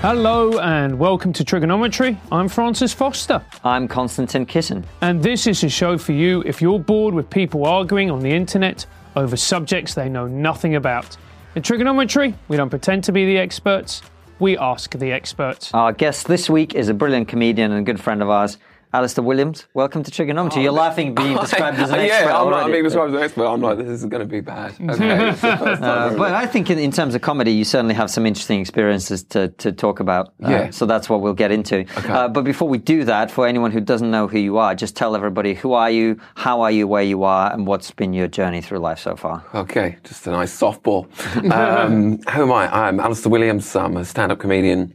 Hello and welcome to Triggernometry. I'm Francis Foster, I'm Konstantin Kisin. and this is a show for you if you're bored with people arguing on the internet over subjects they know nothing about. In Triggernometry, we don't pretend to be the experts, we ask the experts. Our guest this week is a brilliant comedian and good friend of ours, Alistair Williams. Welcome to Triggernometry. You're laughing being described as an yeah, expert I'm, not, I'm already. being described as an expert. I'm like, this is going to be bad. Okay. it's the first time Uh, but I think in, in terms of comedy, you certainly have some interesting experiences to, to talk about. Uh, Yeah. So that's what we'll get into. Uh, but before we do that, for anyone who doesn't know who you are, just tell everybody who are you, how are you where you are, and what's been your journey through life so far. Okay, just a nice softball. um, who am I? I'm Alistair Williams. I'm a stand-up comedian,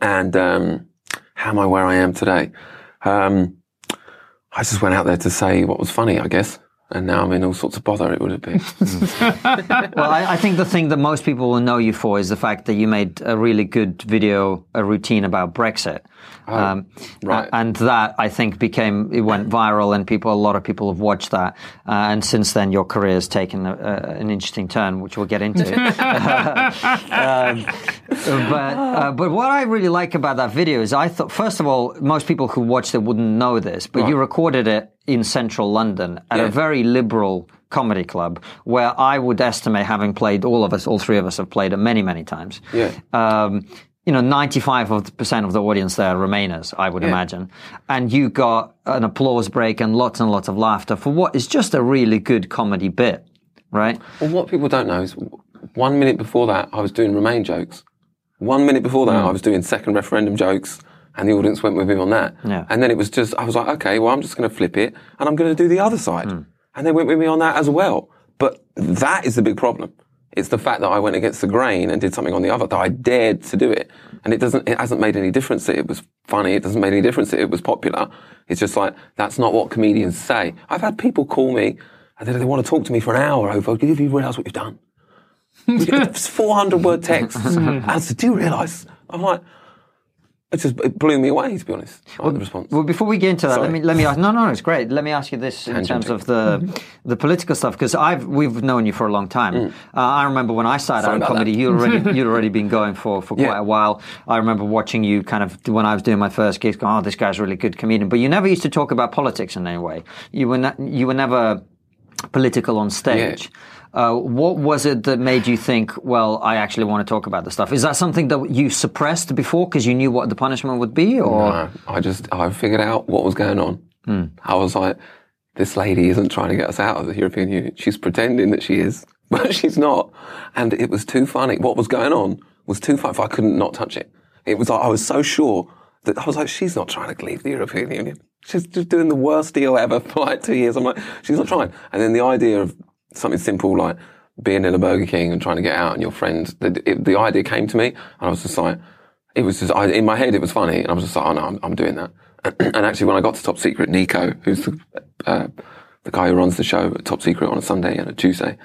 and um, how am I where I am today? Um, I just went out there to say what was funny, I guess, and now I'm in all sorts of bother. It would have been. Well, I, I think the thing that most people will know you for is the fact that you made a really good video, a routine about Brexit. Um, right. And that I think became it went viral, and people, a lot of people have watched that. Uh, and since then, your career has taken a, a, an interesting turn, which we'll get into. um, but uh, but what I really like about that video is I thought first of all, most people who watched it wouldn't know this, but you recorded it in central London at a very liberal comedy club where I would estimate having played all of us, all three of us have played it many, many times. Yeah. Um, you know, 95% of the audience there are Remainers, I would imagine. And you got an applause break and lots and lots of laughter for what is just a really good comedy bit, right? well, what people don't know is one minute before that, I was doing Remain jokes. One minute before that, I was doing second referendum jokes. And the audience went with him on that. Yeah. And then it was just, I was like, okay, well, I'm just going to flip it and I'm going to do the other side. Hmm. And they went with me on that as well. But that is the big problem. It's the fact that I went against the grain and did something on the other, that I dared to do it. And it doesn't, it hasn't made any difference that it was funny. It doesn't make any difference that it was popular. It's just like, that's not what comedians say. I've had people call me and they, they want to talk to me for an hour over, do you realize what you've done? It's 400 word texts. And I said, do you realise? I'm like, it just it blew me away, to be honest, like the response. Well, before we get into that, let me let me ask. No, no, it's great. Let me ask you this in terms of the the political stuff because I've we've known you for a long time. Uh, I remember when I started Mm. Sorry out in comedy, that. you already you'd already been going for for quite a while. I remember watching you kind of when I was doing my first gigs. Going, oh, this guy's a really good comedian. But you never used to talk about politics in any way. You were not, you were never political on stage. Uh, what was it that made you think, well, I actually want to talk about this stuff? Is that something that you suppressed before because you knew what the punishment would be, or No, I just I figured out what was going on. I was like, this lady isn't trying to get us out of the European Union. She's pretending that she is, but she's not. And it was too funny. What was going on was too funny. I couldn't not touch it. It was like I was so sure that I was like, she's not trying to leave the European Union. She's just doing the worst deal ever for like two years. I'm like, she's not trying. And then the idea of something simple like being in a Burger King and trying to get out and your friend, the, it, the idea came to me and I was just like, it was just, I, in my head, it was funny. And I was just like, oh no, I'm, I'm doing that. and actually, when I got to Top Secret, Nico, who's the, uh, the guy who runs the show at Top Secret on a Sunday and a Tuesday,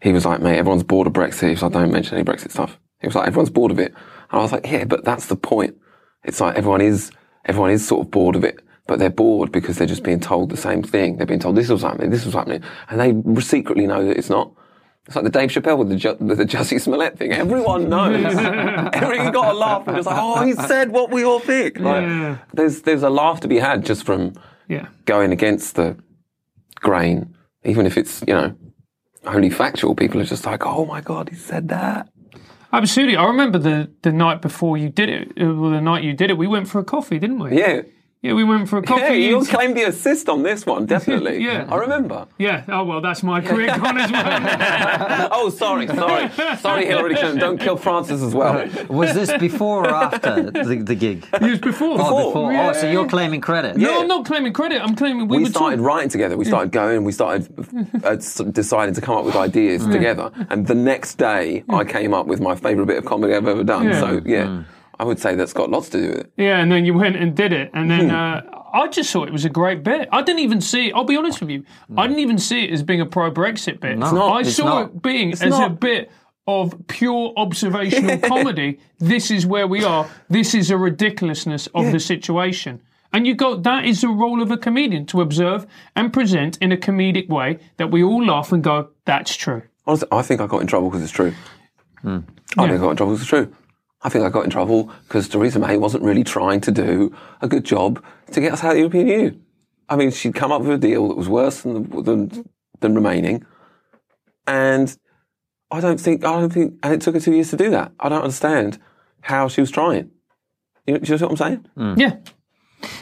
he was like, mate, everyone's bored of Brexit. He was like, don't mention any Brexit stuff. He was like, everyone's bored of it. And I was like, yeah, but that's the point. It's like everyone is, everyone is sort of bored of it, but they're bored because they're just being told the same thing. They're being told this was happening, this was happening, and they secretly know that it's not. It's like the Dave Chappelle with the, Ju- with the Jussie Smollett thing. Everyone knows. Everyone got a laugh and just like, oh, he said what we all think. Like, Yeah. there's there's a laugh to be had just from Yeah. going against the grain, even if it's you know only factual. People are just like, oh my god, he said that. Absolutely. I remember the, the night before you did it, well, the night you did it, we went for a coffee, didn't we? Yeah. Yeah, we went for a coffee. Yeah, you and- claimed the assist on this one, definitely. Yeah. I remember. yeah. Oh, well, that's my career gone as well. oh, sorry, sorry. Sorry, Hillary Clinton. Don't kill Francis as well. was this before or after the, the gig? It was before. Oh, before. Yeah. Oh, so you're claiming credit? No, Yeah. I'm not claiming credit. I'm claiming we, We were started talking. writing together. We started going. We started uh, deciding to come up with ideas mm. together. And the next day, I mm. came up with my favourite bit of comedy I've ever done. Yeah. So, yeah, mm. I would say that's got lots to do with it. Yeah, and then you went and did it, and then Hmm. uh, I just thought it was a great bit. I didn't even see. it. I'll be honest with you. I didn't even see it as being a pro Brexit bit. No, not. I It's saw not. it being It's as a bit of pure observational comedy. This is where we are. This is a ridiculousness of the situation. And you go, that is the role of a comedian to observe and present in a comedic way that we all laugh and go, that's true. Honestly, I think I got in trouble because it's true. I Yeah. think I got in trouble because it's true. I think I got in trouble because Theresa May wasn't really trying to do a good job to get us out of the European Union. I mean, she'd come up with a deal that was worse than, than, than remaining. And I don't think, I don't think, and it took her two years to do that. I don't understand how she was trying. You know, do you know what I'm saying? Mm. Yeah.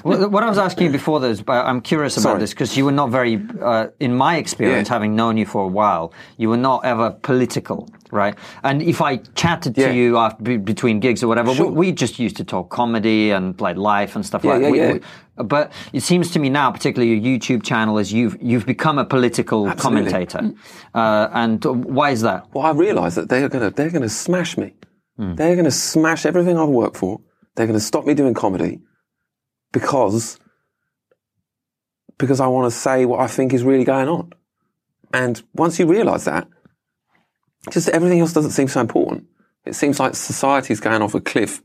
Well, what I was asking you before this, but I'm curious about Sorry. this because you were not very, uh, in my experience, Yeah. having known you for a while, you were not ever political, right? And if I chatted Yeah. to you after, be, between gigs or whatever, Sure. we, we just used to talk comedy and like life and stuff Yeah, like we- yeah. we- but it seems to me now, particularly your YouTube channel, is you've you've become a political Absolutely. commentator, uh, and why is that? Well, I realise that they're gonna they're gonna smash me. They're gonna smash everything I've worked for. They're gonna stop me doing comedy because because I want to say what I think is really going on. And once you realise that, just everything else doesn't seem so important. It seems like society's going off a cliff.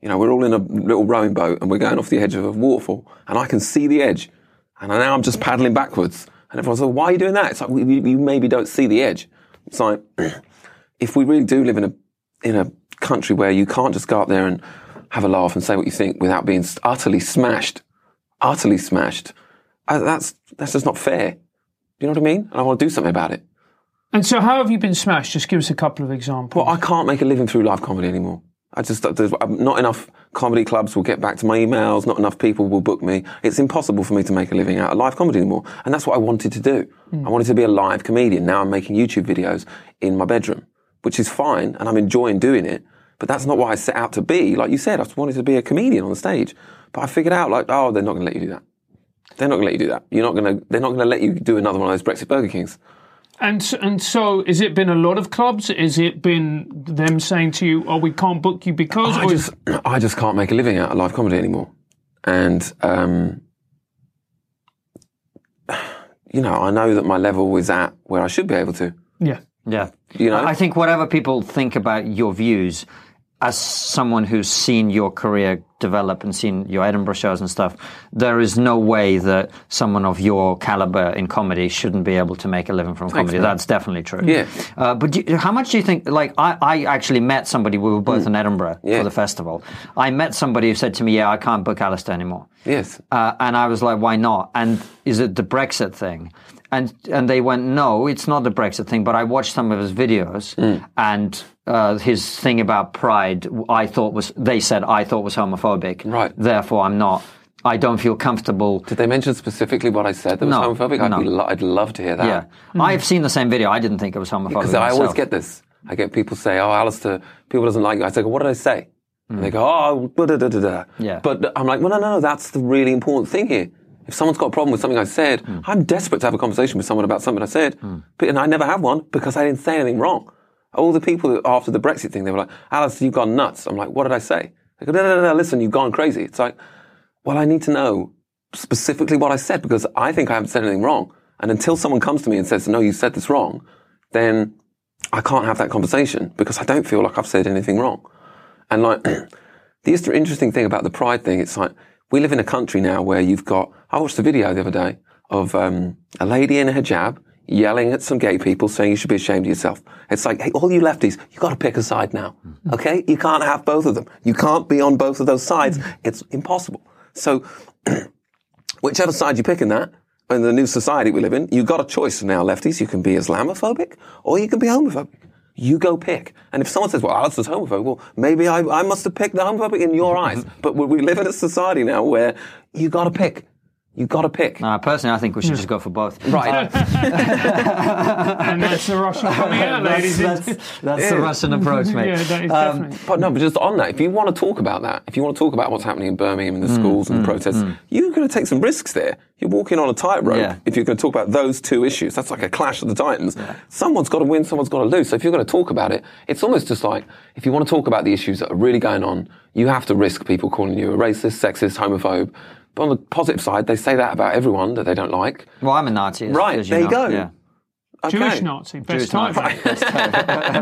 You know, we're all in a little rowing boat and we're going off the edge of a waterfall, and I can see the edge, and now I'm just paddling backwards. And everyone's like, "Why are you doing that?" It's like we, you maybe don't see the edge. It's like if we really do live in a in a country where you can't just go up there and have a laugh and say what you think without being utterly smashed, utterly smashed, uh, that's that's just not fair. Do you know what I mean? And I want to do something about it. And so, how have you been smashed? Just give us a couple of examples. Well, I can't make a living through live comedy anymore. I just, there's um, not enough comedy clubs will get back to my emails, not enough people will book me. It's impossible for me to make a living out of live comedy anymore. And that's what I wanted to do. I wanted to be a live comedian. Now I'm making YouTube videos in my bedroom, which is fine, and I'm enjoying doing it. But that's not what I set out to be. Like you said, I just wanted to be a comedian on the stage. But I figured out, like, oh, they're not going to let you do that. They're not going to let you do that. You're not going to, they're not going to let you do another one of those Brexit Burger Kings. And s- and so, has it been a lot of clubs? Has it been them saying to you, "Oh, we can't book you because"? I or is- just, I just can't make a living out of live comedy anymore. And, um, you know, I know that my level is at where I should be able to. yeah. Yeah. You know? I think whatever people think about your views, as someone who's seen your career develop and seen your Edinburgh shows and stuff, there is no way that someone of your caliber in comedy shouldn't be able to make a living from comedy. That's definitely true. Yeah. Uh, but how much do you think? Like, I, I actually met somebody. We were both in Edinburgh Mm. Yeah. for the festival. I met somebody who said to me, "Yeah, I can't book Alistair anymore." Yes. Uh, and I was like, why not? And is it the Brexit thing? And and they went, no, it's not the Brexit thing. But I watched some of his videos, Mm. and uh, his thing about pride, I thought was they said I thought was homophobic. Right. Therefore, I'm not. I don't feel comfortable. Did they mention specifically what I said that was No, homophobic? I'd, no. lo- I'd love to hear that. Yeah, I've seen the same video. I didn't think it was homophobic. Because I always get this. I get people say, "Oh, Alistair, people doesn't like you." I say, "What did I say?" And they go, "Oh, da da da da da." Hmm. Yeah. But I'm like, "Well, no, no, no. That's the really important thing here. If someone's got a problem with something I said, Hmm. I'm desperate to have a conversation with someone about something I said, but and I never have one because I didn't say anything wrong. All the people that, after the Brexit thing, they were like, "Alistair, you've gone nuts." I'm like, "What did I say?" They go, "No, no, no. Listen, you've gone crazy." It's like, well, I need to know specifically what I said because I think I haven't said anything wrong. And until someone comes to me and says, no, you said this wrong, then I can't have that conversation because I don't feel like I've said anything wrong. And like, the interesting thing about the pride thing, it's like, we live in a country now where you've got, I watched a video the other day of um, a lady in a hijab yelling at some gay people saying you should be ashamed of yourself. It's like, hey, all you lefties, you got to pick a side now. Mm-hmm. Okay? You can't have both of them. You can't be on both of those sides. Mm-hmm. It's impossible. So, whichever side you pick in that, in the new society we live in, you've got a choice now, lefties. You can be Islamophobic or you can be homophobic. You go pick. And if someone says, well, Alistair's homophobic, well, maybe I, I must have picked the homophobic in your eyes. Mm-hmm. But we- we live in a society now where you've got to pick. You got to pick. Uh, personally, I think we should just go for both. Right. And that's the Russian coming out, ladies. that's, that's, that's the Russian approach, mate. yeah, that is Um, definitely. But no, but just on that, if you want to talk about that, if you want to talk about what's happening in Birmingham Mm, and the schools and the protests, you're going to take some risks there. You're walking on a tightrope Yeah. if you're going to talk about those two issues. That's like a clash of the titans. Someone's got to win, someone's got to lose. So if you're going to talk about it, it's almost just like if you want to talk about the issues that are really going on, you have to risk people calling you a racist, sexist, homophobe. But on the positive side, they say that about everyone that they don't like. Well, I'm a Nazi. Right, there you know. go. Yeah. Okay. Jewish Nazi, best Jewish type. Nazi.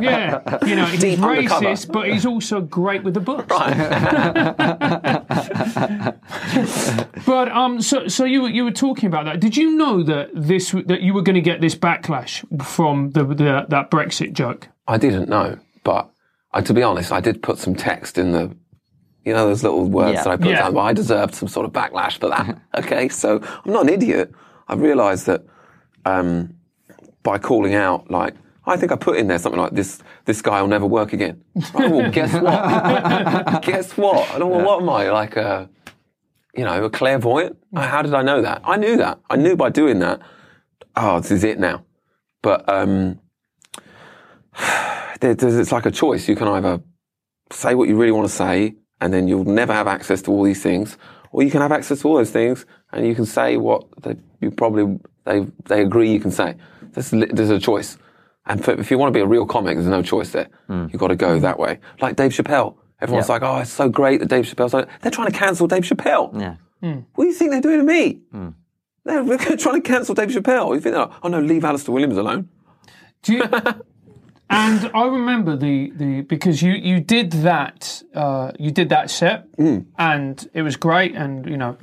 yeah, you know, he's Deep undercover. racist, but he's also great with the books. but um, so so you were you were talking about that. Did you know that this that you were going to get this backlash from the, the that Brexit joke? I didn't know, but I, to be honest, I did put some text in the, you know, those little words Yeah. that I put Yeah. down. Well, I deserved some sort of backlash for that. okay, so I'm not an idiot. I realised that um, by calling out, like, I think I put in there something like this. This guy will never work again. Oh, well, guess what? guess what? I don't know what am I like a, you know, a clairvoyant? How did I know that? I knew that. I knew by doing that. Oh, this is it now. But um, there, there's, it's like a choice. You can either say what you really want to say, and then you'll never have access to all these things, or you can have access to all those things, and you can say what they, you probably they they agree you can say. There's, there's a choice, and for, if you want to be a real comic, there's no choice there. Hmm. You've got to go that way. Like Dave Chappelle, everyone's Yeah. like, "Oh, it's so great that Dave Chappelle's." Like, they're trying to cancel Dave Chappelle. Yeah. Hmm. What do you think they're doing to me? Hmm. They're, they're trying to cancel Dave Chappelle. You think, they're like, oh no, leave Alistair Williams alone. Do you, and I remember the, the because you, you did that uh, you did that set Mm. and it was great and you know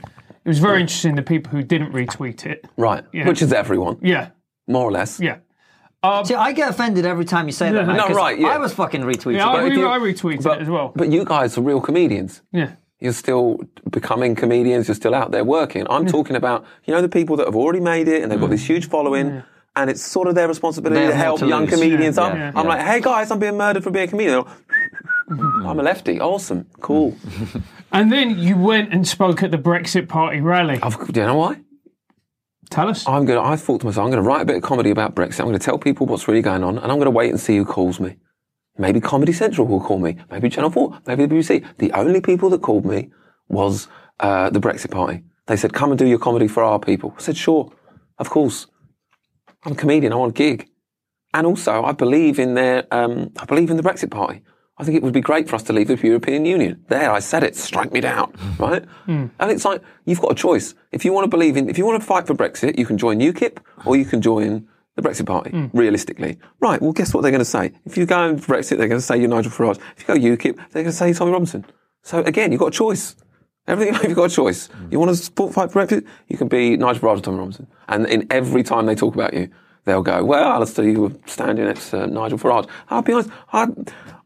it was very interesting the people who didn't retweet it. Right. Yeah. Which is everyone, Yeah, more or less. yeah. See, I get offended every time you say that. man, No, 'cause right, yeah. I was fucking retweeting. Yeah, I, But re- you- I retweeted But, it as well. but you guys are real comedians. yeah. You're still becoming comedians. You're still out there working. I'm talking about, you know, the people that have already made it and they've got this huge following. And it's sort of their responsibility They to help to young lose. comedians. Yeah, I'm, yeah, I'm yeah. like, hey guys, I'm being murdered for being a comedian. I'm a lefty. Awesome. Cool. And then you went and spoke at the Brexit Party rally. I've, do you know why? Tell us. I'm going to, I thought to myself, I'm going to write a bit of comedy about Brexit. I'm going to tell people what's really going on and I'm going to wait and see who calls me. Maybe Comedy Central will call me. Maybe Channel 4. Maybe the BBC. The only people that called me was uh, the Brexit Party. They said, come and do your comedy for our people. I said, sure. Of course. I'm a comedian. I want a gig. And also, I believe in their, um, I believe in the Brexit Party. I think it would be great for us to leave the European Union. There, I said it. Strike me down, hmm. right? Hmm. And it's like you've got a choice. If you want to believe in, if you want to fight for Brexit, you can join UKIP or you can join the Brexit Party. Hmm. Realistically, right? Well, guess what they're going to say? If you go in for Brexit, they're going to say you're Nigel Farage. If you go UKIP, they're going to say you're Tommy Robinson. So again, you've got a choice. Everything you've got a choice. Mm. You want to support fight for Brexit? You can be Nigel Farage or Tommy Robinson. And in every time they talk about you, they'll go, "Well, Alistair, you were standing next to Nigel Farage." I'll be honest, I,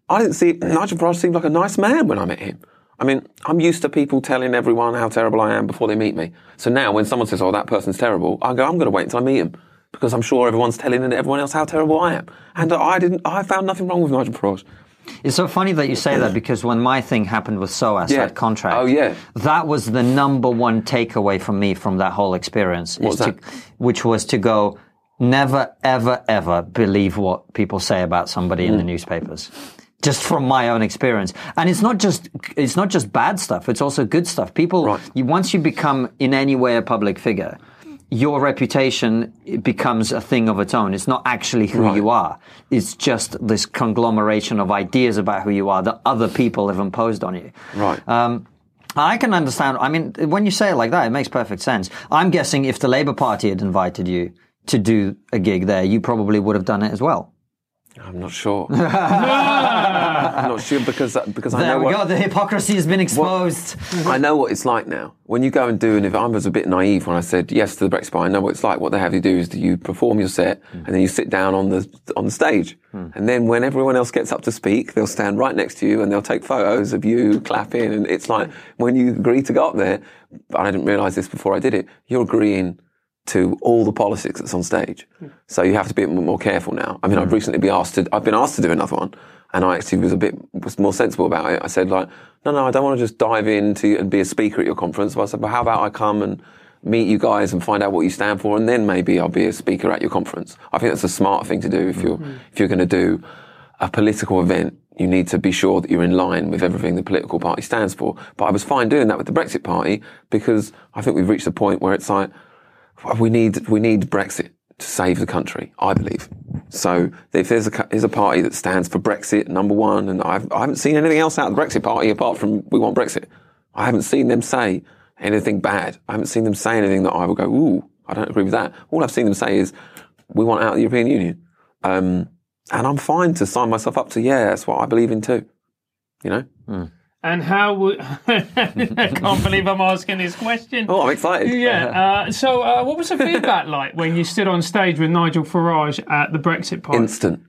I didn't see Nigel Farage seemed like a nice man when I met him. I mean, I'm used to people telling everyone how terrible I am before they meet me. So now, when someone says, "Oh, that person's terrible," I go, "I'm going to wait until I meet him." Because I'm sure everyone's telling everyone else how terrible I am, and I didn't. I found nothing wrong with Nigel Farage. It's so funny that you say that because when my thing happened with SOAS, Yeah. that contract, Oh, yeah. that was the number one takeaway from me from that whole experience. To, which was to go, never, ever, ever believe what people say about somebody in the Mm. newspapers. Just from my own experience, and it's not just it's not just bad stuff; it's also good stuff. People, Right. you, once you become in any way a public figure, your reputation becomes a thing of its own. It's not actually who Right. you are. It's just this conglomeration of ideas about who you are that other people have imposed on you. Right. Um, I can understand. I mean, when you say it like that, it makes perfect sense. I'm guessing if the Labour Party had invited you to do a gig there, you probably would have done it as well. I'm not sure. I'm not sure because because I There know we what, go. The hypocrisy has been exposed. I know what it's like now. When you go and do, and if I was a bit naive when I said yes to the Brexit I know what it's like. What they have you do is you perform your set, and then you sit down on the on the stage, and then when everyone else gets up to speak, they'll stand right next to you and they'll take photos of you clapping, and it's like when you agree to go up there. I didn't realise this before I did it. You're agreeing to all the politics that's on stage. Hmm. So you have to be a bit more careful now. I mean, I've hmm. recently been asked to, I've been asked to do another one and I actually was a bit, was more sensible about it. I said like, no, no, I don't want to just dive into and be a speaker at your conference. But I said, but how about I come and meet you guys and find out what you stand for and then maybe I'll be a speaker at your conference. I think that's a smart thing to do if you're, mm-hmm. if you're going to do a political event, you need to be sure that you're in line with everything the political party stands for. But I was fine doing that with the Brexit party because I think we've reached a point where it's like, we need, we need Brexit to save the country, I believe. So if there's a, there's a party that stands for Brexit, number one, and I've, I haven't seen anything else out of the Brexit party apart from we want Brexit. I haven't seen them say anything bad. I haven't seen them say anything that I would go, ooh, I don't agree with that. All I've seen them say is, we want out of the European Union. Um, and I'm fine to sign myself up to, yeah, that's what I believe in too. You know? And how would I can't believe I'm asking this question. Oh, I'm excited. Yeah. Uh, so, uh, what was the feedback like when you stood on stage with Nigel Farage at the Brexit party? Instant.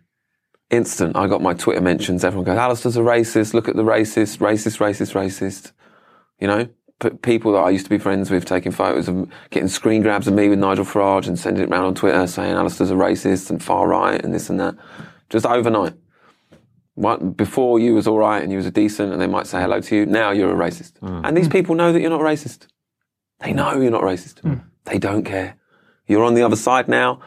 instant. I got my Twitter mentions. Everyone goes, Alistair's a racist. Look at the racist, racist, racist, racist. You know, P- people that I used to be friends with taking photos of getting screen grabs of me with Nigel Farage and sending it around on Twitter saying Alistair's a racist and far right and this and that. Just overnight. What, before you was all right and you was a decent and they might say hello to you. Now you're a racist. Hmm. And these people know that you're not racist. They know you're not racist. Hmm. They don't care. You're on the other side now.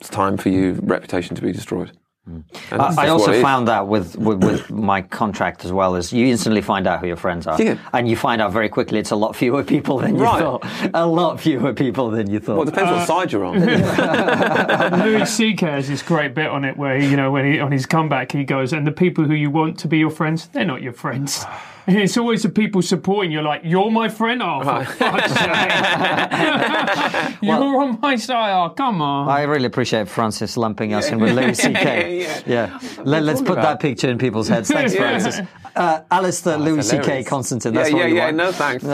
It's time for your reputation to be destroyed. Mm. And that's I also what it is. found that with, with, with my contract as well is you instantly find out who your friends are, Yeah. and you find out very quickly it's a lot fewer people than you Right. thought. A lot fewer people than you thought. Well, it depends what uh, side you're on. Louis C.K. has this great bit on it where, you know, when he on his comeback, he goes, and the people who you want to be your friends, they're not your friends. And it's always the people supporting You're like, you're my friend? Oh, for fuck's sake. you're on my side? Oh, come on. I really appreciate Francis lumping us in with Louis C.K. Yeah, yeah. Let, us put that picture in people's heads. Thanks, Yeah. Francis. Uh, Alistair, Louis C.K. Hilarious. Konstantin. Yeah, That's yeah, what you yeah. want. No thanks.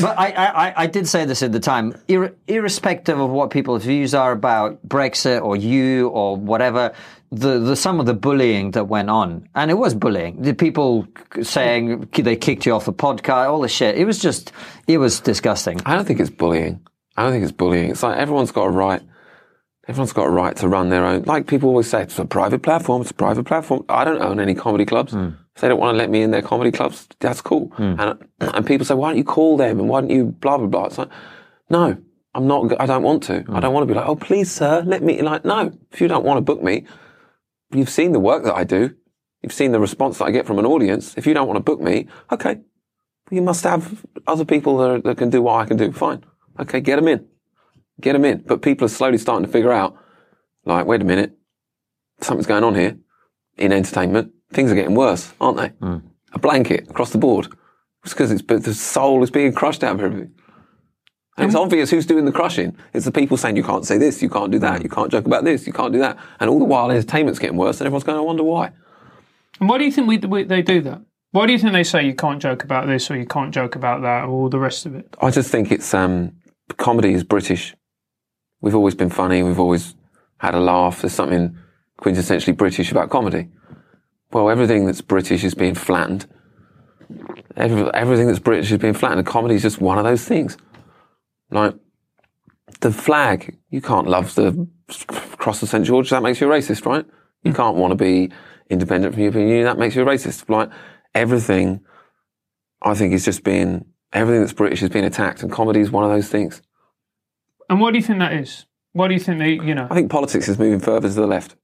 But I, I, I did say this at the time. Ir- irrespective of what people's views are about Brexit or you or whatever, the, the some of the bullying that went on, and it was bullying. The people saying they kicked you off the podcast, all the shit. It was just, it was disgusting. I don't think it's bullying. I don't think it's bullying. It's like everyone's got a right. Everyone's got a right to run their own. Like people always say, it's a private platform. It's a private platform. I don't own any comedy clubs. Hmm. If they don't want to let me in their comedy clubs, that's cool. Hmm. And and people say, why don't you call them and why don't you blah blah blah? It's like, no, I'm not. I don't want to. Hmm. I don't want to be like, oh please sir, let me. Like, no. If you don't want to book me, you've seen the work that I do. You've seen the response that I get from an audience. If you don't want to book me, okay, you must have other people that, are, that can do what I can do. Fine. Okay, get them in. Get them in. But people are slowly starting to figure out, like, wait a minute, something's going on here in entertainment. Things are getting worse, aren't they? Hmm. A blanket across the board. It's because it's, but the soul is being crushed out of everything. And it's obvious who's doing the crushing. It's the people saying you can't say this, you can't do that, you can't joke about this, you can't do that. And all the while entertainment's getting worse and everyone's going, I wonder why. And why do you think we, we, they do that? Why do you think they say you can't joke about this or you can't joke about that or all the rest of it? I just think it's um, comedy is British. We've always been funny. We've always had a laugh. There's something quintessentially British about comedy. Well, everything that's British is being flattened. Every, everything that's British is being flattened. And comedy is just one of those things. Like the flag, you can't love the cross of St George. That makes you a racist, right? You hmm. can't want to be independent from the European Union. That makes you a racist. Like everything, I think is just being everything that's British is being attacked, and comedy is one of those things. And what do you think that is? What do you think they, you know? I think politics is moving further to the left.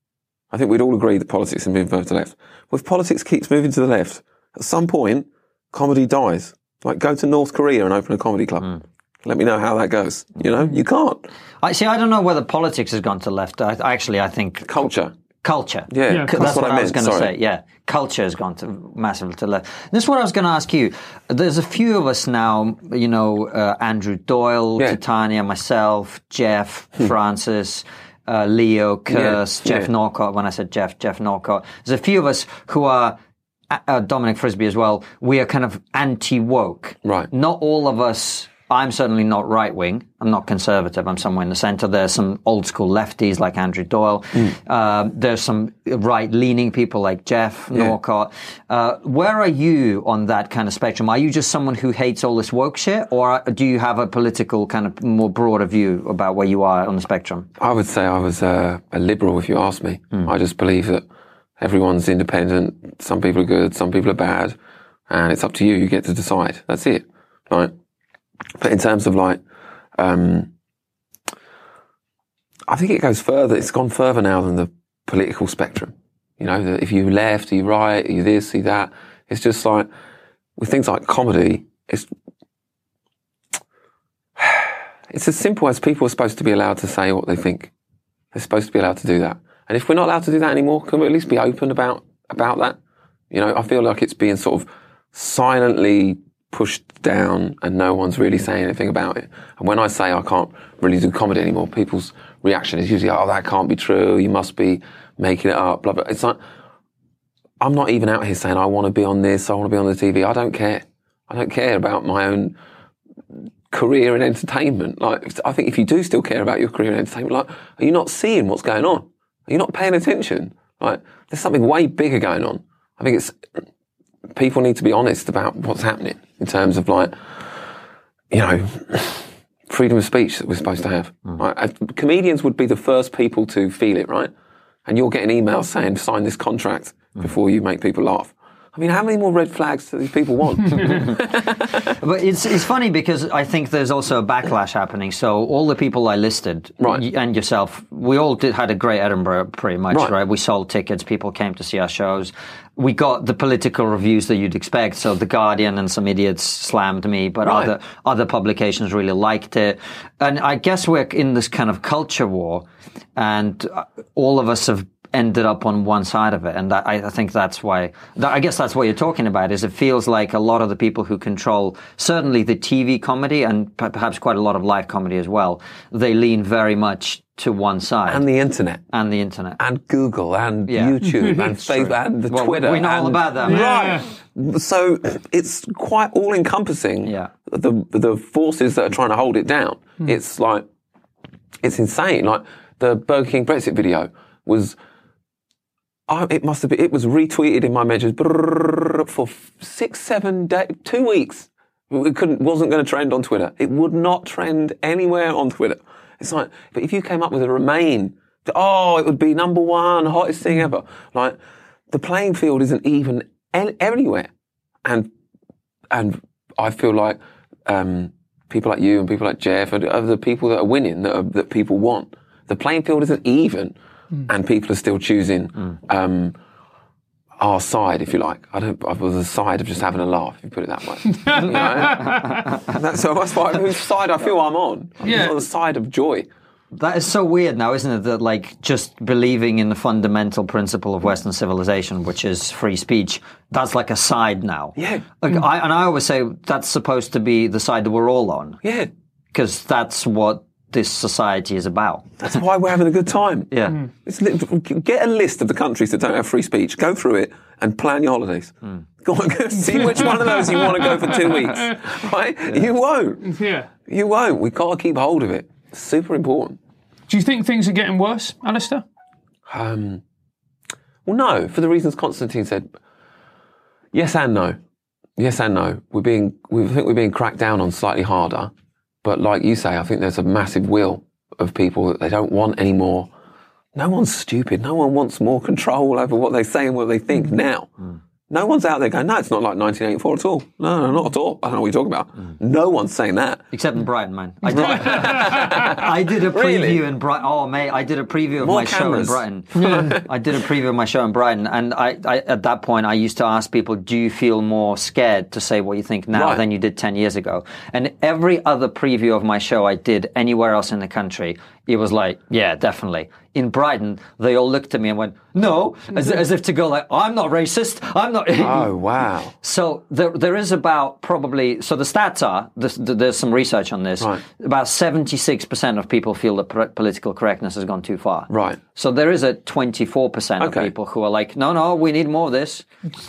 I think we'd all agree that politics is moving further to the left. Well, if politics keeps moving to the left, at some point, comedy dies. Like, go to North Korea and open a comedy club. Hmm. Let me know how that goes. You know, you can't. I see. I don't know whether politics has gone to left. I, actually, I think Culture. culture. Yeah, Yeah, C- that's That's, what what, I I was going to say. Yeah, culture has gone to massively to left. This is what I was going to ask you. There's a few of us now. You know, uh, Andrew Doyle, Yeah. Titania, myself, Geoff, Francis. Uh, Leo, Kearse, Yeah, Geoff yeah. Norcott. When I said Geoff, Geoff Norcott. There's a few of us who are uh, uh, Dominic Frisby as well. We are kind of anti woke. Right. Not all of us. I'm certainly not right wing. I'm not conservative. I'm somewhere in the center. There's some old school lefties like Andrew Doyle. Uh, there's some right leaning people like Geoff Norcott. Uh, where are you on that kind of spectrum? Are you just someone who hates all this woke shit, or do you have a political kind of more broader view about where you are on the spectrum? I would say I was uh, a liberal, if you ask me. I just believe that everyone's independent. Some people are good, some people are bad, and it's up to you. You get to decide. That's it, right? But in terms of like, um, I think it goes further. It's gone further now than the political spectrum. You know, if you left, you right, you this, you that. It's just like with things like comedy. It's it's as simple as people are supposed to be allowed to say what they think. They're supposed to be allowed to do that. And if we're not allowed to do that anymore, can we at least be open about about that? You know, I feel like it's being sort of silently pushed down and no one's really saying anything about it. And when I say I can't really do comedy anymore, people's reaction is usually, oh, that can't be true. You must be making it up. Blah, blah. It's like, I'm not even out here saying I want to be on this, I want to be on the TV. I don't care. I don't care about my own career in entertainment. Like, I think if you do still care about your career in entertainment, like, are you not seeing what's going on? Are you not paying attention? Right? There's something way bigger going on. I think it's people need to be honest about what's happening in terms of like, you know, freedom of speech that we're supposed to have. Right? Uh, Comedians would be the first people to feel it, right? And you're getting emails saying sign this contract before you make people laugh. I mean, how many more red flags do these people want? But it's it's funny because I think there's also a backlash happening. So all the people I listed, Right. y- and yourself, we all did had a great Edinburgh, pretty much, Right. right? We sold tickets, people came to see our shows. We got the political reviews that you'd expect. So the Guardian and some idiots slammed me, but Right. other other publications really liked it. And I guess we're in this kind of culture war, and uh, all of us have ended up on one side of it, and that, I, I think that's why. That, I guess that's what you're talking about. Is it feels like a lot of the people who control certainly the TV comedy and p- perhaps quite a lot of live comedy as well. They lean very much to one side and the internet. and the internet. and Google and Yeah. YouTube and Facebook and the Well, Twitter. we know all about that. Yeah. Right. So it's quite all encompassing. Yeah. The the forces that are trying to hold it down. Hmm. It's like it's insane. Like the Burger King Brexit video was. I, it must have been. It was retweeted in my mentions for six, seven days, two weeks. It couldn't, wasn't going to trend on Twitter. It would not trend anywhere on Twitter. It's like, but if you came up with a Remain, oh, it would be number one, hottest thing ever. Like, the playing field isn't even an- anywhere. And, and I feel like, um, people like you and people like Geoff are, are the people that are winning that, are, that people want. The playing field isn't even, and people are still choosing, um, our side, if you like. I don't. I was the side of just having a laugh, if you put it that way. you know? And that's, so that's why whose side I feel I'm on. I'm Yeah. on the side of joy. That is so weird now, isn't it? That like just believing in the fundamental principle of Western civilization, which is free speech, that's like a side now. Yeah. Like, I, and I always say that's supposed to be the side that we're all on, Yeah, because that's what this society is about. that's why we're having a good time. Yeah. It's get a list of the countries that don't have free speech. Go through it and plan your holidays. Go on, go see which one of those you want to go for two weeks. Right? You won't. Yeah. You won't. We've got to keep hold of it. It's super important. Do you think things are getting worse, Alistair? Um, well, no, for the reasons Konstantin said. Yes and no. Yes and no. We're being, we think we're being cracked down on slightly harder. But like you say, I think there's a massive will of people that they don't want any more. No one's stupid. No one wants more control over what they say and what they think hmm. now. Hmm. No one's out there going, no, it's not like 1984 at all. No, no, not at all. I don't know what you're talking about. Mm. No one's saying that. Except in Brighton, man. I did, I did a preview Really? in Brighton. Oh, mate, I did a preview of More my show in. Brighton. I did a preview of my show in Brighton, and I, I, at that point, I used to ask people, "Do you feel more scared to say what you think now Right. than you did ten years ago?" And every other preview of my show I did anywhere else in the country, it was like, "Yeah, definitely." In Brighton, they all looked at me and went, "No," as, as if to go like, "I'm not racist. I'm not." Oh, wow. So there, there is about probably so the stats are there's, there's some research on this. Right. About seventy six percent of people feel that pr- political correctness has gone too far. Right. So there is a twenty four percent of people who are like, no, no, we need more of this.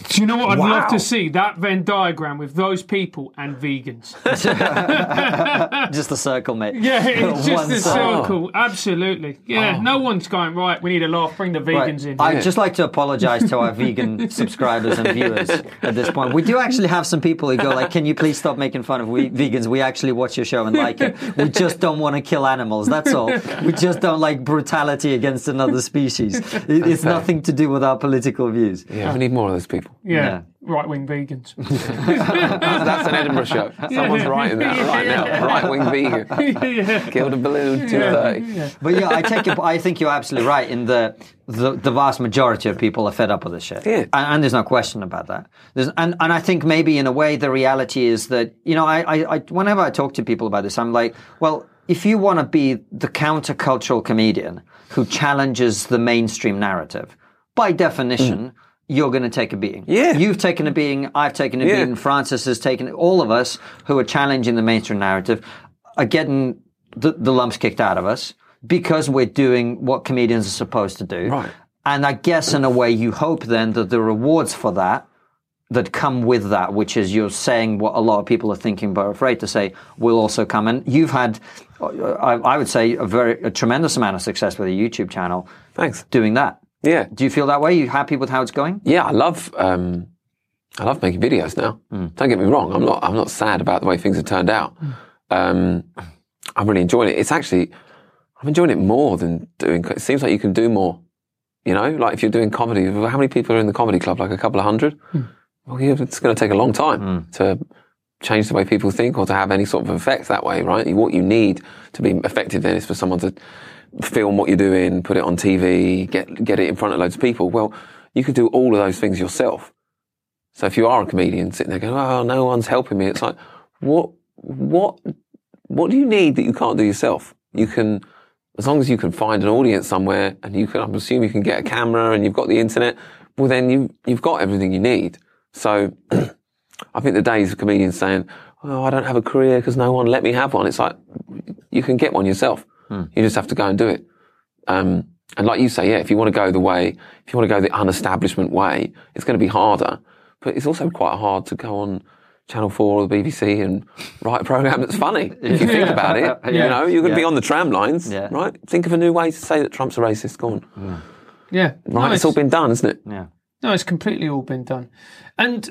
Do you know what I'd love to see? That Venn diagram with those people and vegans. Just a circle, mate. Yeah, it's just One a side. circle. Absolutely. Yeah, oh. no one's going, right, we need a laugh, bring the Right. vegans in. I'd just like to apologize to our vegan subscribers and viewers at this point. We do actually have some people who go like, "Can you please stop making fun of we- vegans? We actually watch your show and like it. We just don't want to kill animals. That's all. We just don't like brutality against another species. It- It's nothing to do with our political views." Yeah, we need more of those people. yeah, yeah. Right wing vegans. That's an Edinburgh show. Someone's writing that right now. Right wing vegan. yeah. Killed a balloon, 230. But yeah, I take it. I think you're absolutely right in the, the the vast majority of people are fed up with this shit, Yeah. and, and there's no question about that. There's, and and I think maybe in a way the reality is that you know I, I, I whenever I talk to people about this, I'm like, well, if you want to be the countercultural comedian who challenges the mainstream narrative, by definition. Mm. You're going to take a beating. Yeah. You've taken a beating. I've taken a Yeah. beating. Francis has taken. All of us who are challenging the mainstream narrative are getting the, the lumps kicked out of us because we're doing what comedians are supposed to do. Right. And I guess in a way you hope then that the rewards for that that come with that, which is you're saying what a lot of people are thinking but are afraid to say, will also come. And you've had I, I would say a very a tremendous amount of success with a YouTube channel Thanks. doing that. Yeah. Do you feel that way? Are you happy with how it's going? Yeah, I love um, I love making videos now. Don't get me wrong. I'm not I'm not sad about the way things have turned out. Um, I'm really enjoying it. It's actually I'm enjoying it more than doing. It seems like you can do more. You know, like if you're doing comedy, how many people are in the comedy club? Like a couple of hundred. Well, yeah, it's going to take a long time to change the way people think or to have any sort of effect that way, right? What you need to be effective then is for someone to film what you're doing, put it on TV, get get it in front of loads of people. Well, you could do all of those things yourself. So if you are a comedian sitting there going, "Oh, no one's helping me," it's like, what, what, what do you need that you can't do yourself? You can, as long as you can find an audience somewhere, and you can, I'm assuming you can get a camera and you've got the internet. Well, then you you've got everything you need. So, I think the days of comedians saying, "Oh, I don't have a career because no one let me have one," it's like you can get one yourself. You just have to go and do it. Um, and like you say, yeah, if you want to go the way, if you want to go the unestablishment way, it's going to be harder. But it's also quite hard to go on Channel 4 or the BBC and write a program that's funny. If you think about it, you know, you're going to be on the tram lines, Yeah. right? Think of a new way to say that Trump's a racist. Go on. Yeah. Right? No, it's all been done, isn't it? Yeah. No, it's completely all been done. And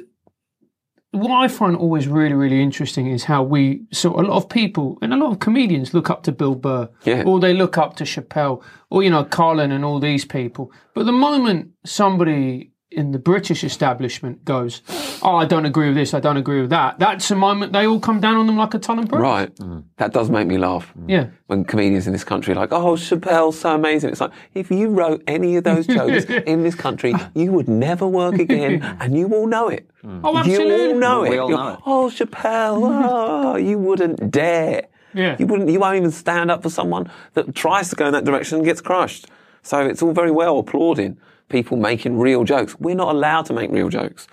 what I find always really, really interesting is how we, so a lot of people and a lot of comedians look up to Bill Burr, Yeah. or they look up to Chappelle, or, you know, Carlin and all these people. But the moment somebody in the British establishment goes, oh, I don't agree with this, I don't agree with that, that's the moment they all come down on them like a ton of bricks. Right. Mm. That does make me laugh. Yeah. Mm. When comedians in this country are like, oh, Chappelle's so amazing. It's like, if you wrote any of those jokes in this country, you would never work again and you all know it. Mm. Oh, You absolutely. all know it. We all You're, know it. Oh, Chappelle, oh, you wouldn't dare. Yeah. You wouldn't. You won't even stand up for someone that tries to go in that direction and gets crushed. So it's all very well applauding people making real jokes. We're not allowed to make real jokes,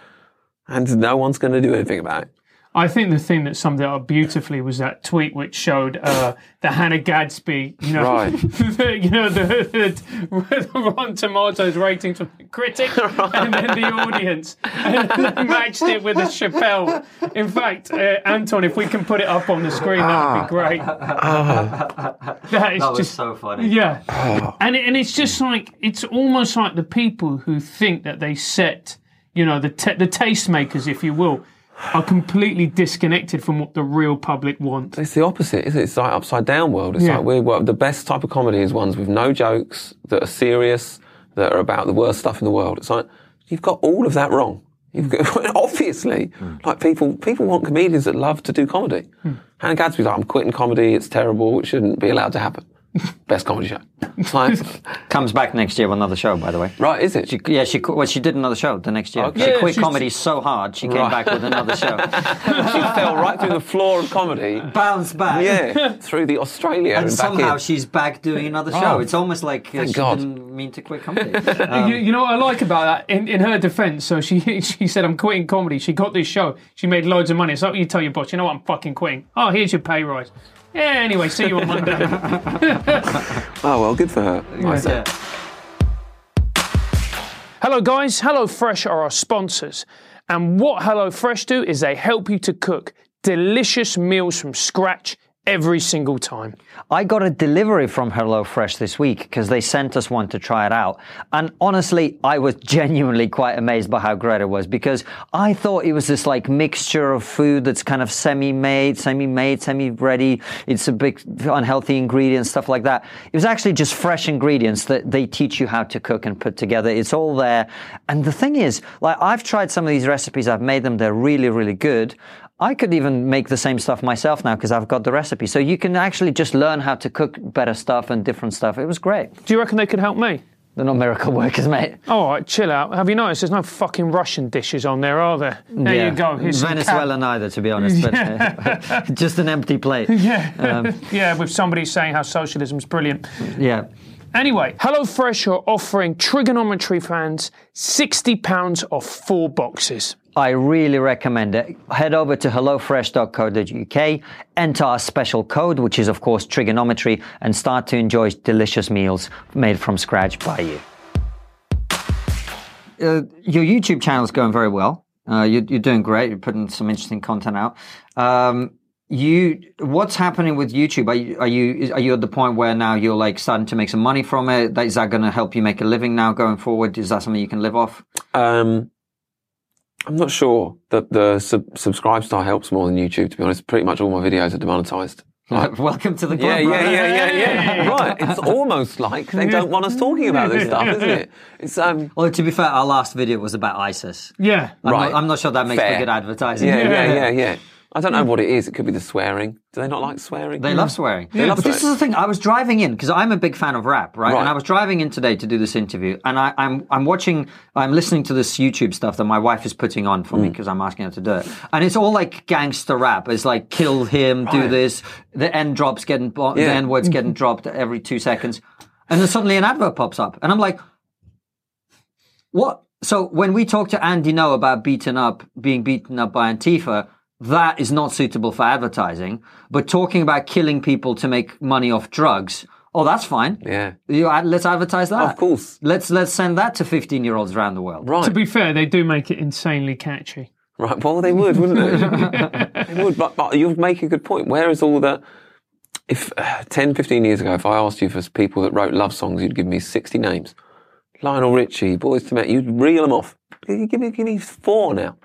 and no one's going to do anything about it. I think the thing that summed it up beautifully was that tweet which showed uh, the Hannah Gadsby, you know, Right. the, you know, the, the, the Rotten Tomatoes ratings from the critic and then the audience, and they matched it with the Chappelle. In fact, uh, Anton, if we can put it up on the screen, that would be great. that is That was just so funny. yeah, and it, and it's just like it's almost like the people who think that they set, you know, the ta the tastemakers, if you will, are completely disconnected from what the real public want. It's the opposite, isn't it? It's like upside down world. It's Yeah. like we're well, the best type of comedy is ones with no jokes that are serious, that are about the worst stuff in the world. It's like you've got all of that wrong. You've got, obviously, hmm. like people, people want comedians that love to do comedy. Hmm. Hannah Gadsby's like, I'm quitting comedy. It's terrible. It shouldn't be allowed to happen. Best comedy show. Like, Comes back next year with another show, by the way. right? Is it? She, yeah, she qu- well, she did another show the next year. Okay. She Yeah, quit she's- comedy so hard she came back with another show. she fell right through the floor of comedy. Bounced back. Yeah, through the Australia and, And back somehow in. she's back doing another show. Oh. It's almost like uh, she God. didn't mean to quit comedy. you, you know what I like about that? In, in her defence, so she she said, "I'm quitting comedy." She got this show. She made loads of money. So you tell your boss, "You know what? I'm fucking quitting." Oh, here's your pay rise. Yeah. Anyway, see you on Monday. Oh well, good for her. I say. Yeah. Hello, guys. HelloFresh are our sponsors. And what HelloFresh do is they help you to cook delicious meals from scratch every single time. I got a delivery from HelloFresh this week because they sent us one to try it out. And honestly, I was genuinely quite amazed by how great it was because I thought it was this like mixture of food that's kind of semi-made, semi-made, semi-ready. It's a big unhealthy ingredients, stuff like that. It was actually just fresh ingredients that they teach you how to cook and put together. It's all there. And the thing is, like I've tried some of these recipes, I've made them, they're really, really good. I could even make the same stuff myself now because I've got the recipe. So you can actually just learn how to cook better stuff and different stuff. It was great. Do you reckon they could help me? They're not miracle workers, mate. All right, chill out. Have you noticed there's no fucking Russian dishes on there, are there? There Yeah. you go. Here's some Venezuela neither, to be honest. But, uh, just an empty plate. Yeah. yeah, with somebody saying how socialism's brilliant. Yeah. Anyway, HelloFresh are offering triggernometry fans £60 off four boxes. I really recommend it. Head over to hellofresh.co.uk, enter our special code, which is, of course, triggernometry, and start to enjoy delicious meals made from scratch by you. Uh, your YouTube channel is going very well. Uh, you're, you're doing great. You're putting some interesting content out. Um, you what's happening with YouTube? Are you, are you are you at the point where now you're like starting to make some money from it? Is that going to help you make a living now going forward? Is that something you can live off? Um, I'm not sure that the sub- subscribe star helps more than YouTube. To be honest, pretty much all my videos are demonetized. Like, Welcome to the yeah, club. yeah, brother. yeah, yeah, yeah. right. It's almost like they don't want us talking about this stuff, isn't it? It's um. Well, to be fair, our last video was about ISIS. Yeah. I'm, Right. not, I'm not sure that makes Fair. for good advertising. Yeah, yeah, Yeah. yeah, yeah. I don't know hmm. what it is. It could be the swearing. Do they not like swearing? They love swearing. They love but this is swearing. the thing. I was driving in because I'm a big fan of rap, right? Right. And I was driving in today to do this interview, and I, I'm I'm watching, I'm listening to this YouTube stuff that my wife is putting on for me hmm. because I'm asking her to do it, and it's all like gangster rap. It's like kill him, do Right. this. The end drops getting blo- the Yeah. end words getting dropped every two seconds, and then suddenly an advert pops up, and I'm like, what? So when we talk to Andy Ngo about beaten up, being beaten up by Antifa, that is not suitable for advertising. But talking about killing people to make money off drugs, oh, that's fine. Yeah. You, let's advertise that. Of course. Let's let's send that to 15 year olds around the world. Right. To be fair, they do make it insanely catchy. Right. Well, they would, wouldn't they? they would. But, but you make a good point. Where is all the. If uh, 10, 15 years ago, if I asked you for people that wrote love songs, you'd give me 60 names. Lionel Richie, Boyz II Men, you'd reel them off. Give me, give me, give me four now.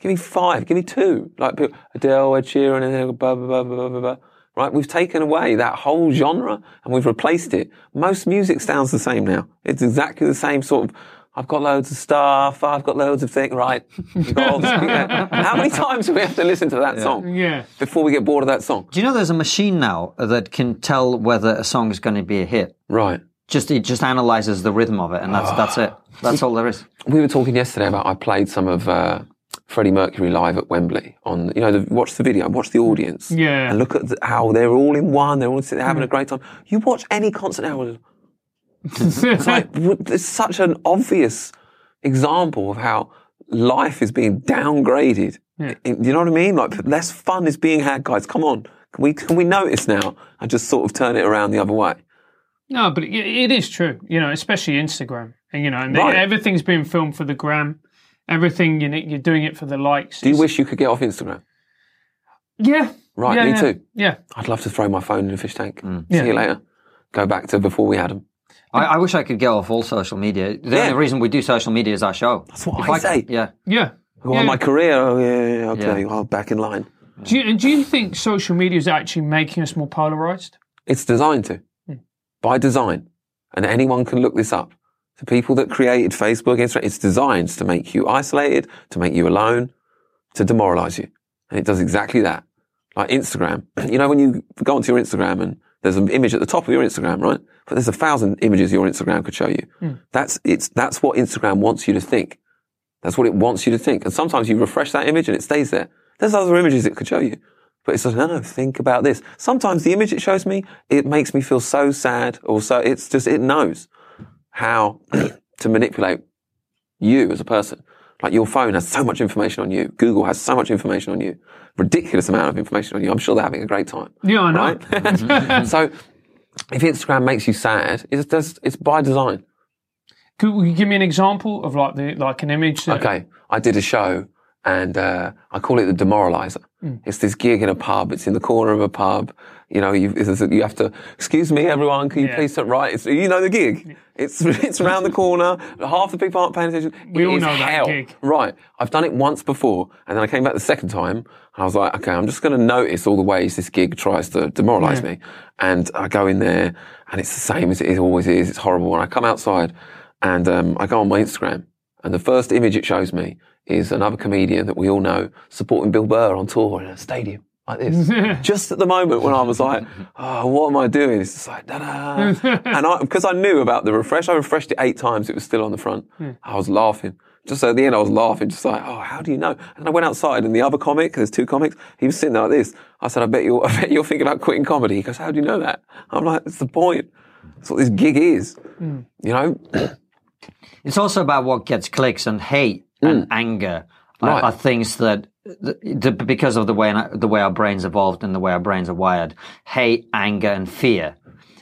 Give me five. Give me two. Like people- Adele, Ed Sheeran, and blah, blah, blah, blah, blah, blah. Right? We've taken away that whole genre and we've replaced it. Most music sounds the same now. It's exactly the same sort of, I've got loads of stuff, I've got loads of things, right? You've got all this, yeah. How many times do we have to listen to that song Yeah. before we get bored of that song? Do you know there's a machine now that can tell whether a song is going to be a hit? Right. Just it just analyzes the rhythm of it, and that's that's it. That's all there is. We were talking yesterday about I played some of uh, Freddie Mercury live at Wembley on, you know, the, watch the video, watch the mm. audience. Yeah. And look at the, how they're all in one, they're all sitting having a mm. great time. You watch any concert now, it's like, it's such an obvious example of how life is being downgraded. Yeah. You know what I mean? Like, less fun is being had, guys. Come on. Can we, can we notice now and just sort of turn it around the other way? No, but it, it is true. You know, especially Instagram, and you know, and Right. everything's being filmed for the gram. Everything you know, you're doing it for the likes. Do you wish you could get off Instagram? Yeah. Right, yeah, me yeah. too. Yeah. I'd love to throw my phone in a fish tank. Mm. See Yeah. you later. Go back to before we had them. I, I wish I could get off all social media. The Yeah. only reason we do social media is our show. That's what If I say. Yeah. Yeah. Go Yeah. on my career. Oh, yeah, yeah, yeah, okay. Yeah. Well, back in line. Do you, and do you think social media is actually making us more polarized? It's designed to, hmm. by design. And anyone can look this up. The people that created Facebook, Instagram, it's designed to make you isolated, to make you alone, to demoralize you. And it does exactly that. Like Instagram. You know, when you go onto your Instagram and there's an image at the top of your Instagram, right? But there's a thousand images your Instagram could show you. Hmm. That's, it's, that's what Instagram wants you to think. That's what it wants you to think. And sometimes you refresh that image and it stays there. There's other images it could show you. But it's like, no, no, think about this. Sometimes the image it shows me, it makes me feel so sad or so, it's just, it knows how to manipulate you as a person. Like your phone has so much information on you. Google has so much information on you. Ridiculous amount of information on you. I'm sure they're having a great time. Yeah, I know. Right? Mm-hmm. so if Instagram makes you sad, it's just, it's by design. Could you give me an example of like the like an image? That, Okay, I did a show and uh, I call it the demoralizer. Hmm. It's this gig in a pub. It's in the corner of a pub. You know, you, you have to, excuse me, everyone, can you Yeah. please sit right? It's, you know the gig. It's, it's around the corner. Half the people aren't paying attention. We It all is know that gig. Right. I've done it once before and then I came back the second time and I was like, okay, I'm just going to notice all the ways this gig tries to demoralize Yeah. me. And I go in there and it's the same as it always is. It's horrible. And I come outside and um, I go on my Instagram and the first image it shows me is another comedian that we all know supporting Bill Burr on tour in a stadium like this. just at the moment when I was like, oh, what am I doing? It's just like, da da. and I, because I knew about the refresh, I refreshed it eight times. It was still on the front. Hmm. I was laughing. Just at the end, I was laughing, just like, oh, how do you know? And I went outside, and the other comic, there's two comics, he was sitting there like this. I said, I bet you're, I bet you're thinking about quitting comedy. He goes, how do you know that? I'm like, that's the point. That's what this gig is. Hmm. You know? It's also about what gets clicks and hate and mm. anger are, Right. are things that, the, the, because of the way the way our brains evolved and the way our brains are wired, hate, anger, and fear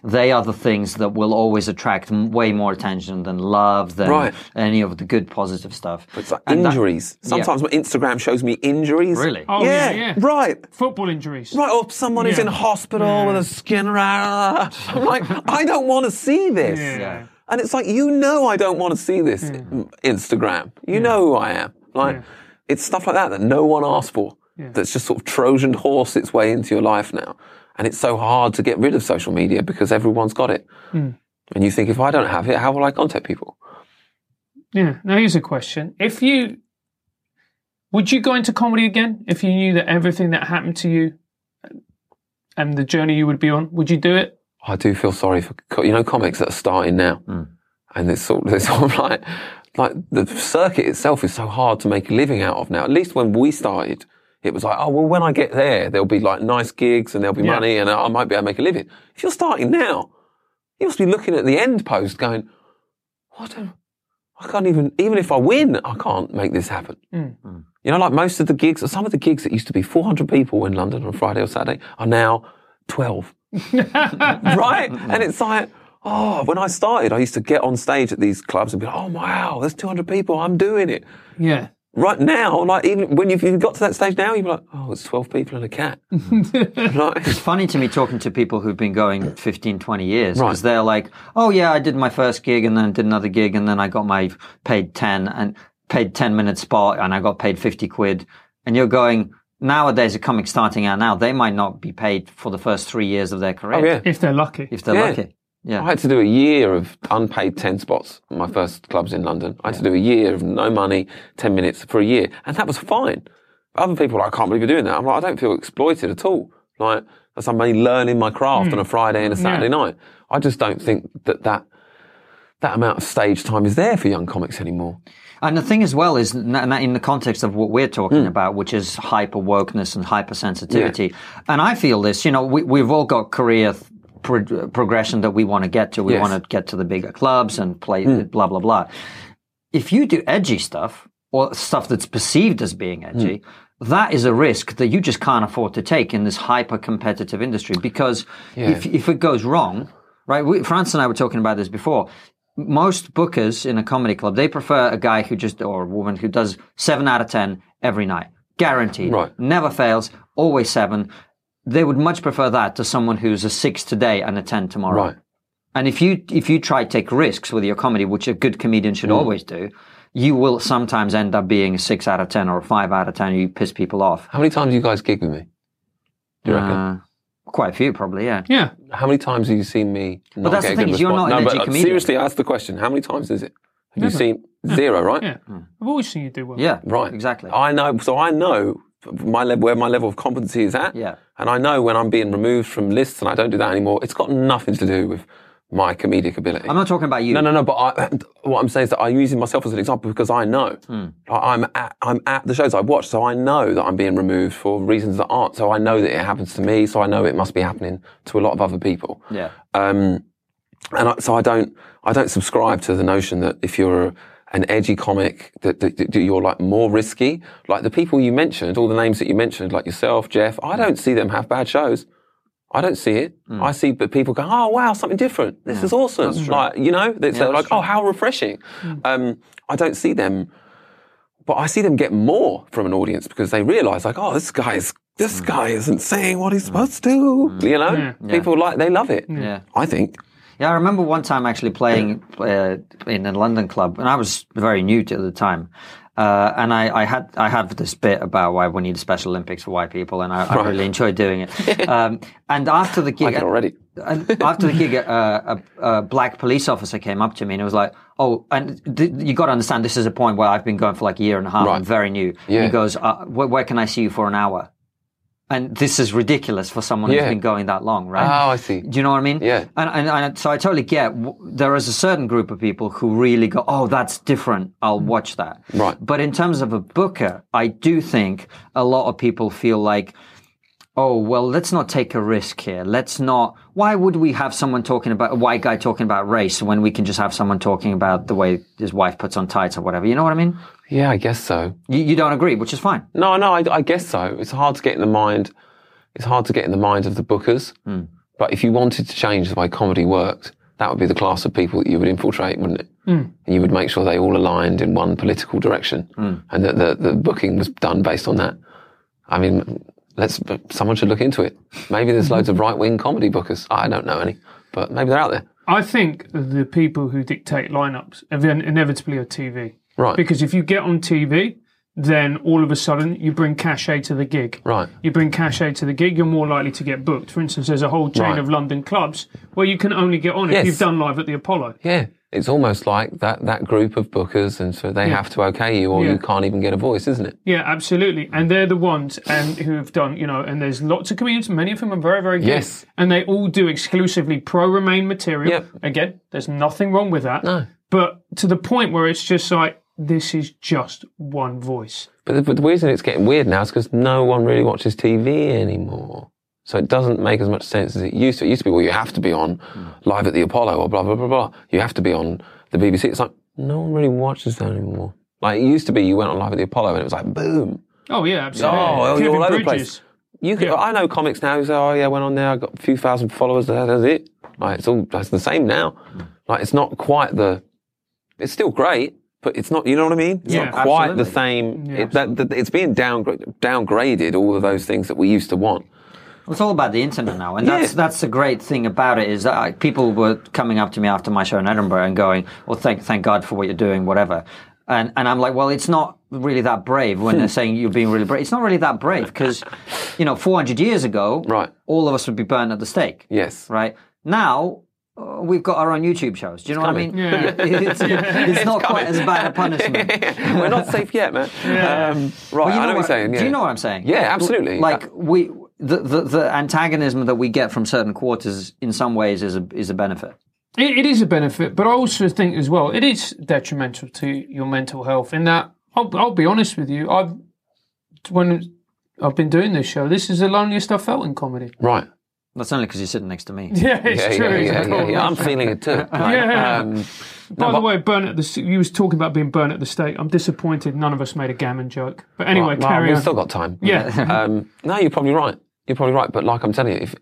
they are the things that will always attract way more attention than love, than Right. any of the good positive stuff. It's like And that- injuries. Sometimes my Instagram shows me injuries. Really? Oh, yeah, yeah. Right. Football injuries. Right, or someone who's Yeah. in hospital with a skin around. I'm like, I don't want to see this. Yeah. And it's like, you know, I don't want to see this Hmm. Instagram. You know who I am. Like, it's stuff like that that no one asked for. That's just sort of Trojan horse its way into your life now. And it's so hard to get rid of social media because everyone's got it. Hmm. And you think, if I don't have it, how will I contact people? Yeah. Now here's a question: If you would you go into comedy again if you knew that everything that happened to you and the journey you would be on, would you do it? I do feel sorry for you know comics that are starting now, mm. and it's sort of it's sort of like like the circuit itself is so hard to make a living out of now. At least when we started, it was like, oh well, when I get there, there'll be like nice gigs and there'll be Yeah. money, and I might be able to make a living. If you're starting now, you must be looking at the end post, going, what? I can't even even if I win, I can't make this happen. Mm. Mm. You know, like most of the gigs, some of the gigs that used to be 400 people in London on Friday or Saturday are now 12. right? Mm. And it's like, oh, when I started, I used to get on stage at these clubs and be like, oh, wow, there's 200 people. I'm doing it. Yeah. Right now, like, even when you've, you've got to that stage now, you're like, oh, it's 12 people and a cat. like, It's funny to me talking to people who've been going 15, 20 years because Right. they're like, oh yeah, I did my first gig and then did another gig and then I got my paid 10 and paid 10 minute spot and I got paid 50 quid. And you're going, nowadays a comic starting out now, they might not be paid for the first three years of their oh, career. oh, yeah. If they're lucky. If they're Yeah. lucky. Yeah. I had to do a year of unpaid 10 spots at my first clubs in London. I had to do a year of no money, 10 minutes for a year. And that was fine. Other people are like, I can't believe you're doing that. I'm like, I don't feel exploited at all. Like, as I'm only learning my craft on hmm. a Friday and a Saturday night. I just don't think that that, that amount of stage time is there for young comics anymore. And the thing as well is in the context of what we're Hmm. talking about, which is hyper wokeness and hypersensitivity. And I feel this, you know, we, we've all got career th- pro- progression that we want to get to. We Yes. Hmm. want to get to the bigger clubs and play blah, blah, blah. If you do edgy stuff or stuff that's perceived as being edgy, Hmm. that is a risk that you just can't afford to take in this hyper competitive industry because if, if it goes wrong, right? We, Francis and I were talking about this before. Most bookers in a comedy club, they prefer a guy who just, or a woman who does seven out of 10 every night. Guaranteed. Right. Never fails. Always seven. They would much prefer that to someone who's a six today and a 10 tomorrow. Right. And if you, if you try to take risks with your comedy, which a good comedian should Mm. always do, you will sometimes end up being a six out of 10 or a five out of 10 you piss people off. How many times do you guys gig with me? Do you reckon? Uh, quite a few, probably, yeah. Yeah. How many times have you seen me not that's get the a thing good is you're not an no, edgy but comedian. seriously, ask the question. How many times is it? Have you Never. seen zero, right? Yeah. I've always seen you do well. Yeah. Right. Exactly. I know, so I know my level, where my level of competency is at. Yeah. And I know when I'm being removed from lists and I don't do that anymore, it's got nothing to do with my comedic ability. I'm not talking about you. no, no, no. But I, what I'm saying is that I'm using myself as an example because I know Hmm. I- I'm at I'm at the shows I watch, so I know that I'm being removed for reasons that aren't. So I know that it happens to me, so I know it must be happening to a lot of other people. Yeah. Um, and I, so I don't, I don't subscribe to the notion that if you're an edgy comic, that, that, that you're like more risky. Like the people you mentioned, all the names that you mentioned, like yourself, Geoff, I don't see them have bad shows. I don't see it. Hmm. I see, but people go, "Oh wow, something different. This hmm. is awesome!" Like you know, they- they're like, "Oh, how refreshing." Hmm. Um, I don't see them, but I see them get more from an audience because they realise, like, "Oh, this guy's this guy isn't saying what he's supposed to." You know, people like they love it. Yeah. I think. Yeah, I remember one time actually playing uh, in a London club, and I was very new to it at the time. Uh, and I, I had I had this bit about why we need a Special Olympics for white people, and I, I really enjoyed doing it. Um, and after the gig, I already. and after the gig, uh, a, a black police officer came up to me and it was like, "Oh, and th- you got to understand, this is a point where I've been going for like a year and a half. I'm very new." Yeah. He goes, uh, where, "Where can I see you for an hour?" And this is ridiculous for someone who's been going that long, right? Oh, I see. Do you know what I mean? Yeah. And, and, and so I totally get. w- There is a certain group of people who really go, "Oh, that's different. I'll watch that." Right. But in terms of a booker, I do think a lot of people feel like, "Oh, well, let's not take a risk here. Let's not. Why would we have someone talking about a white guy talking about race when we can just have someone talking about the way his wife puts on tights or whatever? You know what I mean? Yeah, I guess so. You, you don't agree, which is fine. No, no, I, I guess so. It's hard to get in the mind. It's hard to get in the mind of the bookers. Hmm. But if you wanted to change the way comedy worked, that would be the class of people that you would infiltrate, wouldn't it? Hmm. And you would make sure they all aligned in one political direction, hmm. and that the, the booking was done based on that. I mean, let's someone should look into it. Maybe there's loads of right wing comedy bookers. I don't know any, but maybe they're out there. I think the people who dictate lineups inevitably are TV. Right. Because if you get on TV, then all of a sudden you bring cachet to the gig. Right. You bring cachet to the gig, you're more likely to get booked. For instance, there's a whole chain Right. of London clubs where you can only get on if you've done live at the Apollo. Yeah. It's almost like that, that group of bookers, and so they have to okay you, or Yeah. you can't even get a voice, isn't it? Yeah, absolutely. And they're the ones and who have done, you know, and there's lots of comedians, many of them are very, very good. Yes. And they all do exclusively pro Remain material. Yep. Again, there's nothing wrong with that. No. But to the point where it's just like, this is just one voice. But the, but the reason it's getting weird now is because no one really watches TV anymore. So it doesn't make as much sense as it used to. It used to be, well, you have to be on hmm. live at the Apollo or blah, blah, blah, blah. You have to be on the BBC. It's like, no one really watches that anymore. Like it used to be, you went on live at the Apollo and it was like, boom. Oh, yeah, absolutely. Oh, you're all over the Bridges. place. You could, Yeah. I know comics now who say, oh yeah, I went on there, I got a few thousand followers, that- that's it. Like, it's all, that's the same now. Hmm. Like, it's not quite the, it's still great, but it's not, you know what I mean? It's Yeah, not quite absolutely. the same, Yeah, it, that, that, it's being downgra- downgraded, all of those things that we used to want. It's all about the internet now, and that's Yeah. that's the great thing about it is that like, people were coming up to me after my show in Edinburgh and going, "Well, thank thank God for what you're doing, whatever." And and I'm like, well, it's not really that brave when they're saying you're being really brave. It's not really that brave because, you know, 400 years ago, Right. all of us would be burned at the stake. Yes. Right now. Uh, We've got our own YouTube shows. Do you know what I mean? Yeah. it's, it's not quite as bad a punishment. We're not safe yet, man. Um, right, Well, you I know what you're what- saying. Yeah. Do you know what I'm saying? Yeah, absolutely. Like we, the, the the antagonism that we get from certain quarters, in some ways, is a is a benefit. It, it is a benefit, but I also think as well it is detrimental to your mental health. In that, I'll, I'll be honest with you, I've when I've been doing this show, this is the loneliest I've felt in comedy. Right. That's only because you're sitting next to me. Yeah, it's Yeah, true. yeah, it's yeah, yeah, yeah. I'm feeling it too. Like, Yeah. um, By no, the but- way, burn at the you was talking about being burnt at the stake. I'm disappointed none of us made a gammon joke. But anyway, Well, carry we've on. still got time. Yeah. um, no, you're probably right. You're probably right. But like I'm telling you, if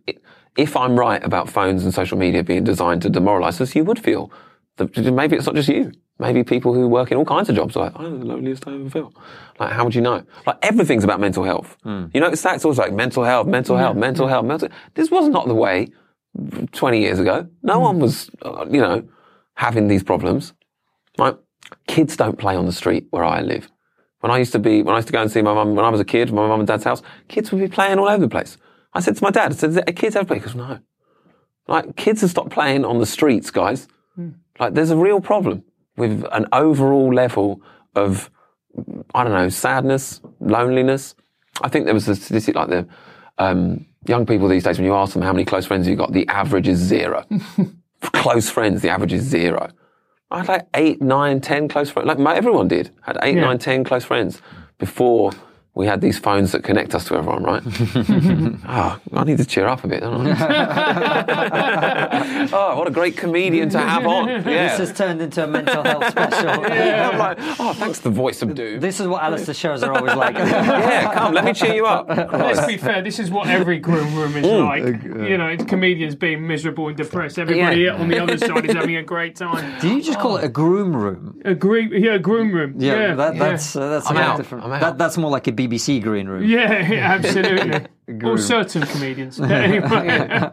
if I'm right about phones and social media being designed to demoralise us, you would feel that maybe it's not just you. Maybe people who work in all kinds of jobs are like, I'm the loneliest I ever felt. Like, how would you know? Like, everything's about mental health. Hmm. You notice that? It's always like mental health, mental health, mental health, mental. This was not the way 20 years ago. No hmm. one was, uh, you know, having these problems. Like, kids don't play on the street where I live. When I used to be, when I used to go and see my mum, when I was a kid, my mum and dad's house, kids would be playing all over the place. I said to my dad, I said, "Are kids ever play? He goes, no. Like, kids have stopped playing on the streets, guys. Hmm. Like, there's a real problem with an overall level of, I don't know, sadness, loneliness. I think there was a statistic like the, um, young people these days, when you ask them how many close friends you got, the average is zero. Close friends, the average is zero. I had like eight, nine, ten close friends. Like my, everyone did. Had eight, Yeah. nine, ten close friends before we had these phones that connect us to everyone, right? oh, I need to cheer up a bit, don't I? oh, what a great comedian to have on. This has turned into a mental health special. I'm like, oh, thanks to the voice of doom. This is what Alistair shows are always like. yeah, come, let me cheer you up. Let's be fair. This is what every groom room is mm. like. Uh, you know, it's comedians being miserable and depressed. Everybody Yeah. on the other side is having a great time. Do you just call it a groom room? A great, yeah, groom room. Yeah, Yeah, that, yeah. that's uh, that's I'm a out. different. I'm out. That, that's more like a BBC green room. Yeah, yeah, absolutely. Groom. or certain comedians. But anyway.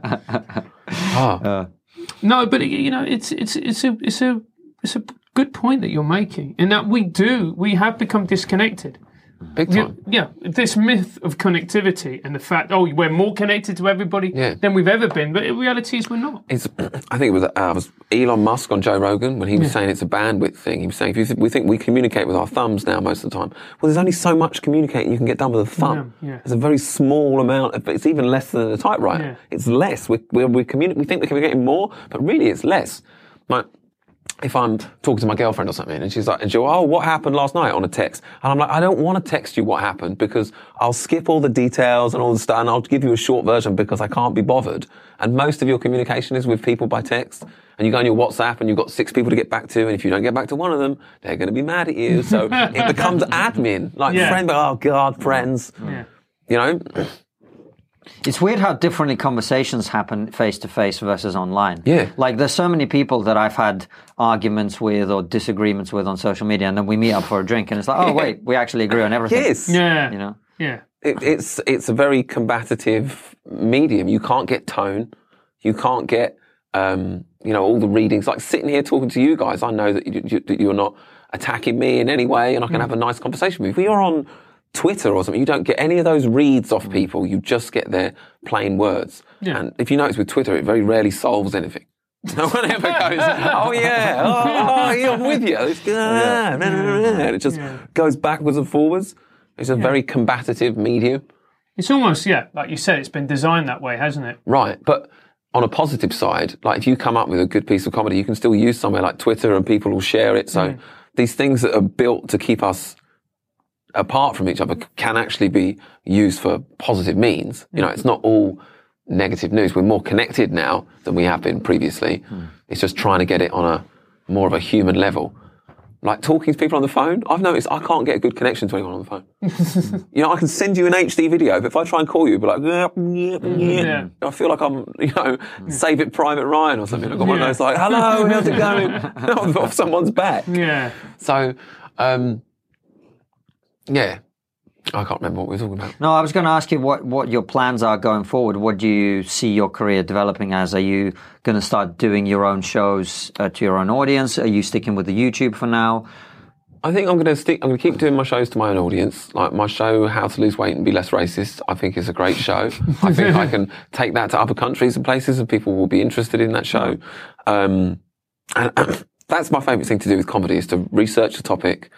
Oh, no, but you know, it's it's it's a it's a it's a good point that you're making, in that we do we have become disconnected. Big Yeah, time. yeah, this myth of connectivity and the fact, oh, we're more connected to everybody Yeah. than we've ever been, but in reality is we're not. It's, I think it was, uh, was Elon Musk on Joe Rogan when he was saying it's a bandwidth thing. He was saying if you th- we think we communicate with our thumbs now most of the time. Well, there's only so much communicating you can get done with a thumb. Yeah, yeah. There's a very small amount. Of, it's even less than a typewriter. Yeah. It's less. We we we, communi- we think we're communicating more, but really it's less. Like if I'm talking to my girlfriend or something, and she's like, and she'll, oh, what happened last night on a text? And I'm like, I don't want to text you what happened because I'll skip all the details and all the stuff, and I'll give you a short version because I can't be bothered. And most of your communication is with people by text. And you go on your WhatsApp and you've got six people to get back to, and if you don't get back to one of them, they're going to be mad at you. So it becomes admin, like Yeah. friend, oh God, friends. Yeah. You know? It's weird how differently conversations happen face to face versus online. Yeah. Like there's so many people that I've had arguments with or disagreements with on social media, and then we meet up for a drink, and it's like, oh wait, we actually agree on everything. Yes. Yeah. You know. Yeah. it, it's it's a very combative medium. You can't get tone. You can't get um, you know all the readings. Like sitting here talking to you guys, I know that, you, you, that you're not attacking me in any way, and I can have a nice conversation with you. If you're on Twitter or something, you don't get any of those reads off people. You just get their plain words. Yeah. And if you notice with Twitter, it very rarely solves anything. No one ever goes, oh yeah, oh, yeah, I'm with you. It's, ah, nah, nah, nah, nah." And it just goes backwards and forwards. It's a very combative medium. It's almost, yeah, like you said, it's been designed that way, hasn't it? Right. But on a positive side, like if you come up with a good piece of comedy, you can still use somewhere like Twitter and people will share it. So these things that are built to keep us apart from each other can actually be used for positive means. You know, it's not all negative news. We're more connected now than we have been previously. It's just trying to get it on a more of a human level. Like talking to people on the phone, I've noticed I can't get a good connection to anyone on the phone. you know, I can send you an HD video, but if I try and call you, be like, yeah, yeah, yeah. Yeah. I feel like I'm, you know, Saving Private Ryan or something. I've got one of those like, hello, how's it going? off someone's back. Yeah. So, um, yeah, I can't remember what we were talking about. No, I was going to ask you what, what your plans are going forward. What do you see your career developing as? Are you going to start doing your own shows uh, to your own audience? Are you sticking with the YouTube for now? I think I'm going to stick. I'm going to keep doing my shows to my own audience. Like my show, How to Lose Weight and Be Less Racist. I think is a great show. I think I can take that to other countries and places, and people will be interested in that show. Um, and, that's my favourite thing to do with comedy is to research a topic,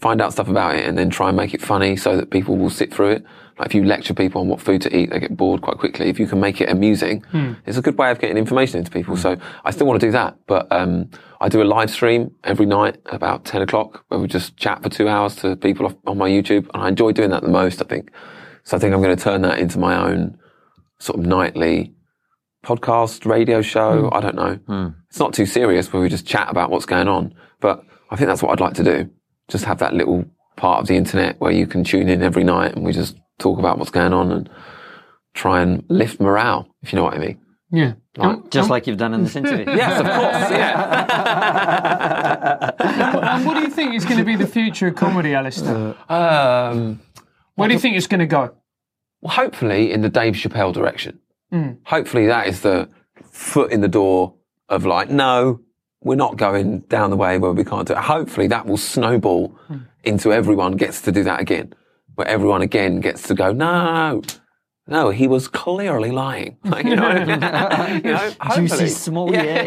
find out stuff about it, and then try and make it funny so that people will sit through it. Like if you lecture people on what food to eat, they get bored quite quickly. If you can make it amusing, hmm. it's a good way of getting information into people. Hmm. So I still want to do that, but um, I do a live stream every night about ten o'clock where we just chat for two hours to people off, on my YouTube, and I enjoy doing that the most. I think. So I think I'm going to turn that into my own sort of nightly podcast, radio show. Hmm. I don't know. It's not too serious where we just chat about what's going on, but I think that's what I'd like to do. Just have that little part of the internet where you can tune in every night and we just talk about what's going on and try and lift morale, if you know what I mean. Yeah. Um, Just like you've done in this interview. Yes, of course. Yeah. And what do you think is going to be the future of comedy, Alistair? Um, Where do you think it's going to go? well, hopefully in the Dave Chappelle direction. Hopefully that is the foot in the door of like, no, we're not going down the way where we can't do it. Hopefully that will snowball into everyone gets to do that again, where everyone again gets to go, no, no, he was clearly lying. Like, you know, you know. Juicy small, eh? yeah.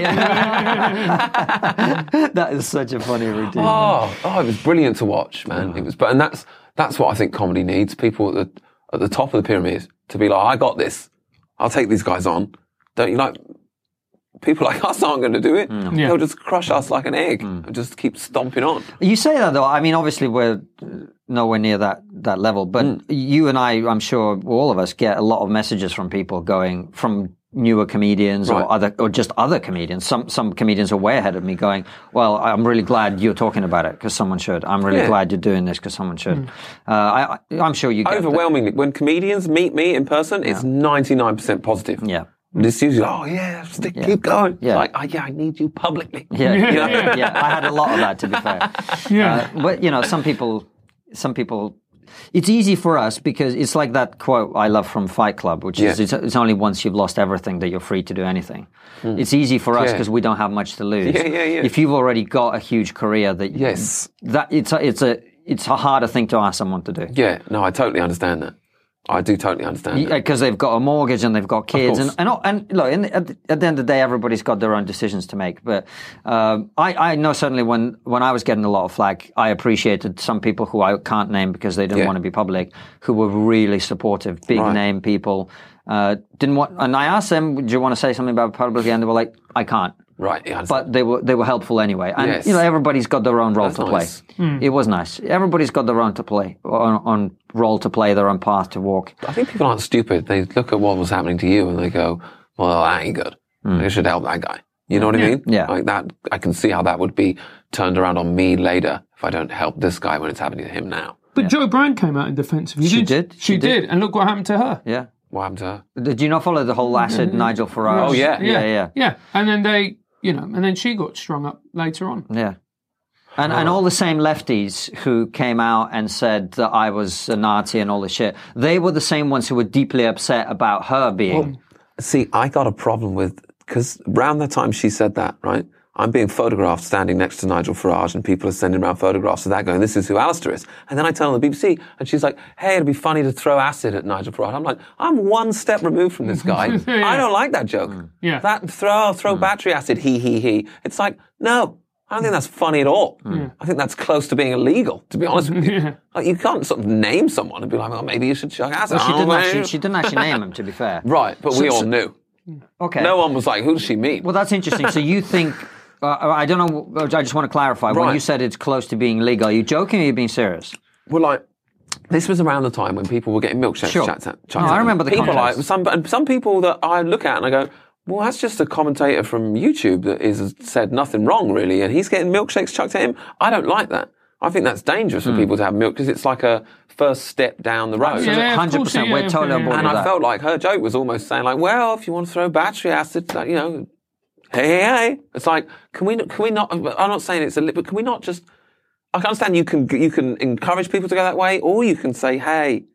yeah. that is such a funny routine. Oh, oh, it was brilliant to watch, man. It was, but and that's that's what I think comedy needs. People at the at the top of the pyramid to be like, I got this. I'll take these guys on. Don't you like? People like us aren't going to do it. Yeah. They'll just crush us like an egg and just keep stomping on. You say that though. I mean, obviously we're uh, nowhere near that that level, but Mm. you and I, I'm sure all of us get a lot of messages from people going from newer comedians Right. or other or just other comedians. Some some comedians are way ahead of me, going, "Well, I'm really glad you're talking about it because someone should. I'm really Yeah. glad you're doing this because someone should." Uh, I, I, I'm sure you get that. Overwhelmingly, when comedians meet me in person, it's ninety nine percent positive. Yeah. It's usually, oh yeah, stick, keep going. Yeah. Like, oh, yeah, I need you publicly. Yeah, You know? yeah, I had a lot of that to be fair. Yeah. Uh, but you know, some people, some people, it's easy for us because it's like that quote I love from Fight Club, which is it's, it's only once you've lost everything that you're free to do anything. It's easy for us Hmm. Yeah. because we don't have much to lose. Yeah, yeah, yeah. If you've already got a huge career, that Yes. that it's a, it's a it's a harder thing to ask someone to do. Yeah, no, I totally understand that. I do totally understand. Because they've got a mortgage and they've got kids, and and, and look, in, at, the, at the end of the day, everybody's got their own decisions to make. But um, I, I know certainly when when I was getting a lot of flack, I appreciated some people who I can't name because they didn't Yeah. want to be public, who were really supportive, big Right. name people. Uh, didn't want, and I asked them, "Do you want to say something about publicly?" And they were like, "I can't." Right, yeah, But they were they were helpful anyway, and Yes. you know everybody's got their own role That's to nice. play. It was nice. Everybody's got their own to play, on, on role to play, their own path to walk. I think people aren't stupid. They look at what was happening to you and they go, well, that ain't good. Hmm. I should help that guy. You know what I mean? Yeah. Like that, I can see how that would be turned around on me later if I don't help this guy when it's happening to him now. But Jo Brand came out in defence of you. She did. She, She did. did. And look what happened to her. Yeah. What happened to her? Did you not follow the whole acid mm-hmm. Nigel Farage? Oh, yeah. yeah, yeah, Yeah, and then they, you know, and then she got strung up later on. yeah. And, and all the same lefties who came out and said that I was a Nazi and all this shit, they were the same ones who were deeply upset about her being. See, I got a problem with because around the time she said that, right? I'm being photographed standing next to Nigel Farage, and people are sending around photographs of that, going, "This is who Alistair is." And then I turn on the BBC, and she's like, "Hey, it'd be funny to throw acid at Nigel Farage." I'm like, "I'm one step removed from this guy. I don't like that joke. Mm. Yeah. that throw throw mm. battery acid, he he he. It's like, no, I don't think that's funny at all. Mm. I think that's close to being illegal. To be honest with you, like you can't sort of name someone and be like, "Well, maybe you should chuck acid." She oh, didn't, actually, she didn't actually name him, to be fair. right, but we all knew. Okay. No one was like, "Who does she mean?" Well, that's interesting. So you think. Uh, I don't know. I just want to clarify. When you said it's close to being legal, are you joking or are you being serious? Well, like this was around the time when people were getting milkshakes Sure. chucked at. chucked No, I remember the people context. like some and some people that I look at and I go, well, that's just a commentator from YouTube that is said nothing wrong really, and he's getting milkshakes chucked at him. I don't like that. I think that's dangerous for people to have milk because it's like a first step down the road. Yeah, of Hundred course, percent. yeah, We're yeah, totally on board And with I that. felt like her joke was almost saying like, well, if you want to throw battery acid, you know, hey, hey, hey. It's like, can we, can we not, I'm not saying it's a lip, but can we not just, I can understand you can, you can encourage people to go that way, or you can say, hey,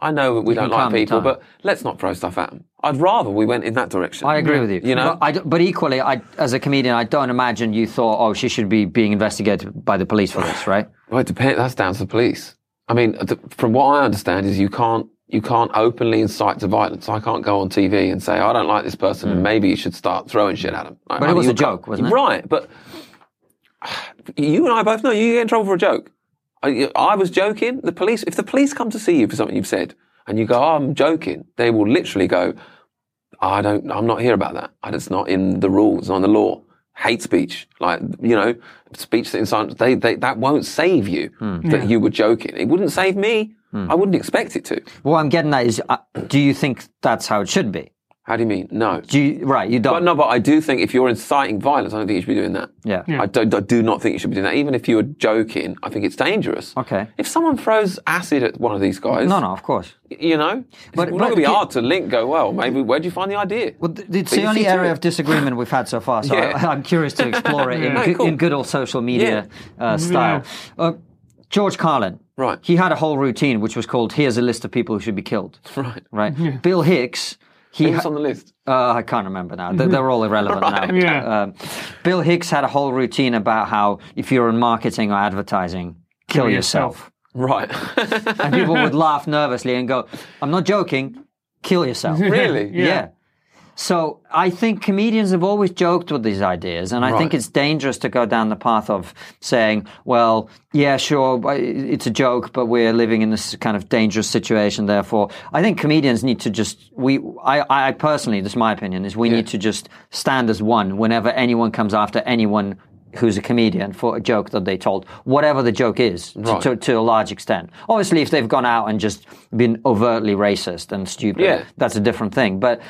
I know that we can don't like people, but let's not throw stuff at them. I'd rather we went in that direction. I agree with you. You know? but, I but equally, I, as a comedian, I don't imagine you thought, "Oh, she should be being investigated by the police for this," right? Well, it depends. That's down to the police. I mean, th- from what I understand, is you can't you can't openly incite to violence. I can't go on TV and say I don't like this person, and maybe you should start throwing shit at him. Like. But it I mean, was a joke, wasn't it? Right, but you and I both know you get in trouble for a joke. I, I was joking. The police, if the police come to see you for something you've said, and you go, oh, "I'm joking," they will literally go, I don't, I'm not here about that. And It's not in the rules, not in the law. Hate speech, like, you know, speech that incites, they, they, that won't save you Hmm. that you were joking. It wouldn't save me. I wouldn't expect it to. What I'm getting at is, uh, do you think that's how it should be? How do you mean? No. Do you, right? You don't. But no, but I do think if you're inciting violence, I don't think you should be doing that. Yeah. I, do, I do not think you should be doing that. Even if you were joking, I think it's dangerous. Okay. If someone throws acid at one of these guys, No, no, of course. you know, But- it's not going to be hard to link. Go well, maybe where'd you find the idea? Well, th- it's But the only area of disagreement we've had so far, so Yeah. I, I'm curious to explore it in, Yeah. good, Cool. in good old social media uh, style. Uh, George Carlin. Right. He had a whole routine which was called "Here's a list of people who should be killed." Right. Right. Bill Hicks. He Who's ha- on the list? Uh, I can't remember now. They're, they're all irrelevant now. Yeah. Um, Bill Hicks had a whole routine about how if you're in marketing or advertising, kill, Kill yourself. yourself. Right. And people would laugh nervously and go, "I'm not joking. Kill yourself." really? yeah. So I think comedians have always joked with these ideas, and I think it's dangerous to go down the path of saying, "Well, yeah, sure, it's a joke, but we're living in this kind of dangerous situation." Therefore, I think comedians need to just we. I, I personally, this is my opinion, is we need to just stand as one whenever anyone comes after anyone who's a comedian for a joke that they told, whatever the joke is, to, to, to a large extent. Obviously, if they've gone out and just been overtly racist and stupid, Yeah. that's a different thing. But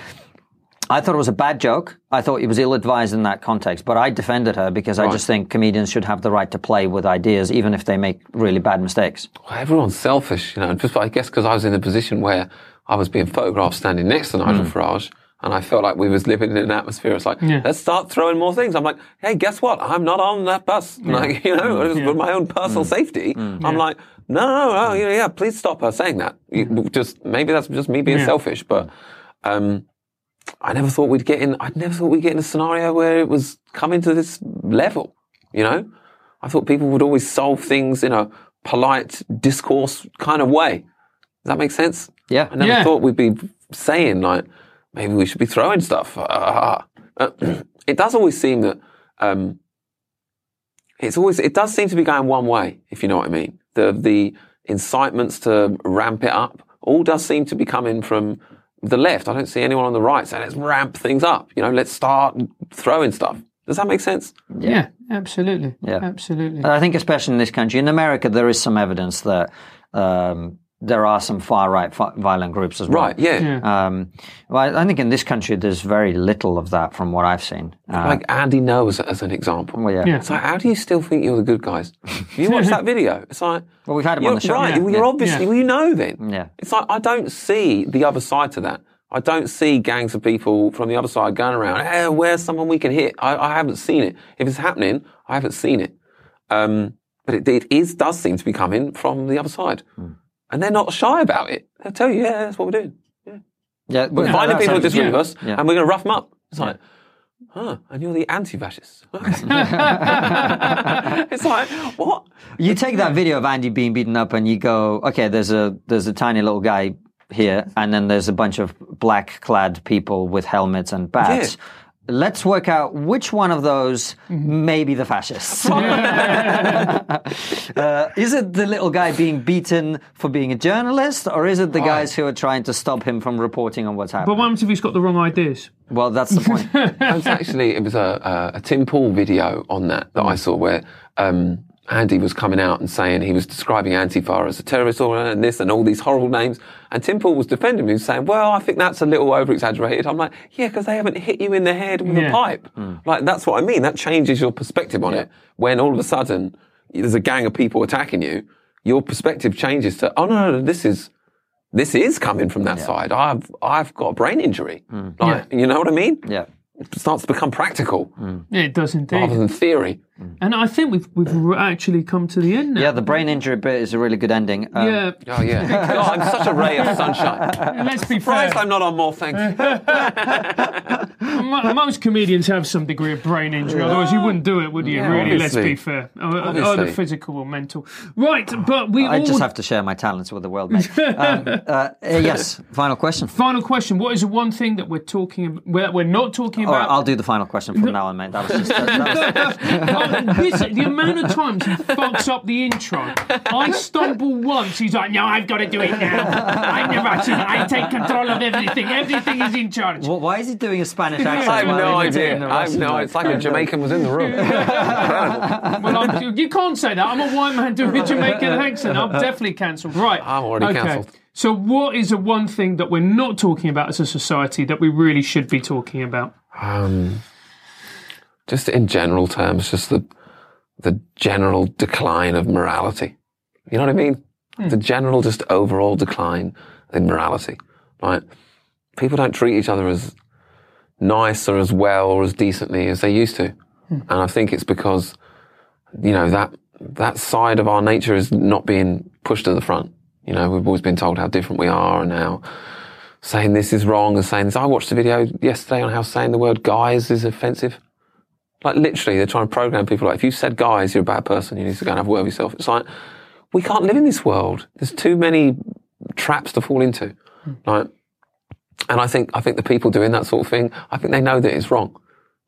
I thought it was a bad joke. I thought it was ill advised in that context, but I defended her because I just think comedians should have the right to play with ideas, even if they make really bad mistakes. Well, everyone's selfish, you know. Just I guess because I was in a position where I was being photographed standing next to Nigel Hmm. Farage, and I felt like we was living in an atmosphere. It's like let's start throwing more things. I'm like, hey, guess what? I'm not on that bus. Like you know, Hmm. just for my own personal safety. I'm like, no, no, no, yeah, yeah. Please stop her saying that. You- Just maybe that's just me being Yeah. selfish, but. um I never thought we'd get in. I never thought we'd get in a scenario where it was coming to this level. You know, I thought people would always solve things in a polite discourse kind of way. Does that make sense? Yeah. I never Yeah. thought we'd be saying like maybe we should be throwing stuff. Uh, it does always seem that um, it's always it does seem to be going one way. If you know what I mean, the the incitements to ramp it up all does seem to be coming from the left. I don't see anyone on the right saying let's ramp things up. You know, let's start throwing stuff. Does that make sense? Yeah, absolutely. Yeah. Absolutely. And I think, especially in this country, in America, there is some evidence that um, there are some far right violent groups as well. Right, yeah. Um, well, I think in this country there's very little of that from what I've seen. Uh, Like Andy Ngo's as an example. well, yeah. Yeah. It's like, how do you still think you're the good guys? You watch that video. It's like, Well, we've had him you're, on the show. Right, Yeah. you're obviously, Yeah. well, you know then. Yeah. It's like, I don't see the other side to that. I don't see gangs of people from the other side going around, hey, where's someone we can hit? I, I haven't seen it. If it's happening, I haven't seen it. Um, but it, it is, does seem to be coming from the other side. Hmm. And they're not shy about it. They'll tell you, yeah, that's what we're doing. Yeah, yeah We're well, finding that's people who how- disagree yeah. with us, Yeah. and we're going to rough them up. It's like, huh, and you're the anti-fascists. it's like, what? You take that video of Andy being beaten up, and you go, okay, there's a there's a tiny little guy here, and then there's a bunch of black-clad people with helmets and bats. Let's work out which one of those may be the fascists. uh, is it the little guy being beaten for being a journalist, or is it the guys who are trying to stop him from reporting on what's happening? But happening? what happens if he's got the wrong ideas? well, that's the point. It's actually, it was a, a, a Tim Pool video on that that I saw where um, Andy was coming out and saying he was describing Antifa as a terrorist or and this and all these horrible names. And Tim Pool was defending me, saying, well, I think that's a little over exaggerated. I'm like, yeah, because they haven't hit you in the head with Yeah. a pipe. Hmm. Like, that's what I mean. That changes your perspective on it. When all of a sudden there's a gang of people attacking you, your perspective changes to, oh, no, no, no this is, this is coming from that side. I've, I've got a brain injury. Hmm. Like, you know what I mean? yeah. It starts to become practical hmm. Yeah, it does indeed. rather than theory. And I think we've we've actually come to the end now. Yeah, the brain injury bit is a really good ending. Um, Yeah. Oh yeah, God, I'm such a ray of sunshine. Let's be fair. I'm not on more things. Mo- Most comedians have some degree of brain injury, otherwise you wouldn't do it, would you? Yeah, really, let's be fair. Uh, Either physical or mental. Right, but we I all. just have to share my talents with the world, mate. um, uh, uh, yes, final question. Final question: What is the one thing that we're talking about? We're, we're not talking All right, about. I'll do the final question from now on, mate. That was just. That, that was, this, the amount of times he fucks up the intro. I stumble once, he's like, "No, I've got to do it now. I never actually. I take control of everything. Everything is in charge." well, why is he doing a Spanish accent? I have while no idea. I have Russian no. It's like a Jamaican was in the room. Well, I'm, you can't say that. I'm a white man doing a Jamaican accent. I'm definitely cancelled. Right. I'm already cancelled. So, what is the one thing that we're not talking about as a society that we really should be talking about? Um, just in general terms, just the the general decline of morality. You know what I mean? Hmm. The general, just overall decline in morality. Right? People don't treat each other as nice or as well or as decently as they used to, hmm. and I think it's because you know that that side of our nature is not being pushed to the front. You know, we've always been told how different we are and how saying this is wrong and saying this. I watched a video yesterday on how saying the word guys is offensive. Like literally, they're trying to program people like, if you said guys, you're a bad person. You need to go and have a word with yourself. It's like, we can't live in this world. There's too many traps to fall into. Hmm. Like, and I think, I think the people doing that sort of thing, I think they know that it's wrong.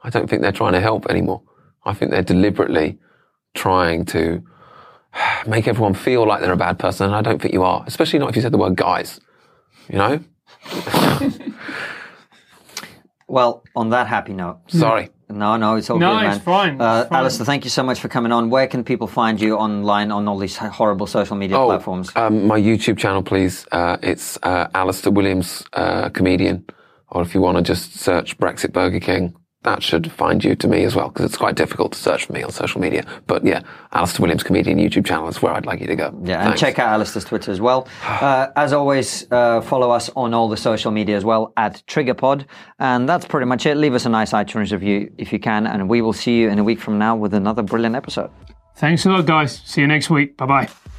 I don't think they're trying to help anymore. I think they're deliberately trying to make everyone feel like they're a bad person. And I don't think you are, especially not if you said the word guys, you know? Well, on that happy note. Sorry. No, no, it's all No, good, man. it's fine, it's Uh, fine. Alistair, thank you so much for coming on. Where can people find you online on all these horrible social media Oh, platforms? Um, my YouTube channel, please. Uh, it's uh, Alistair Williams, uh, comedian. Or if you want to just search Brexit Burger King, that should find you to me as well, because it's quite difficult to search for me on social media. But yeah, Alistair Williams comedian YouTube channel is where I'd like you to go. Yeah, and check out Alistair's Twitter as well. Uh, as always, uh, follow us on all the social media as well at TriggerPod. And that's pretty much it. Leave us a nice iTunes review if you can, and we will see you in a week from now with another brilliant episode. Thanks a lot, guys. See you next week. Bye bye.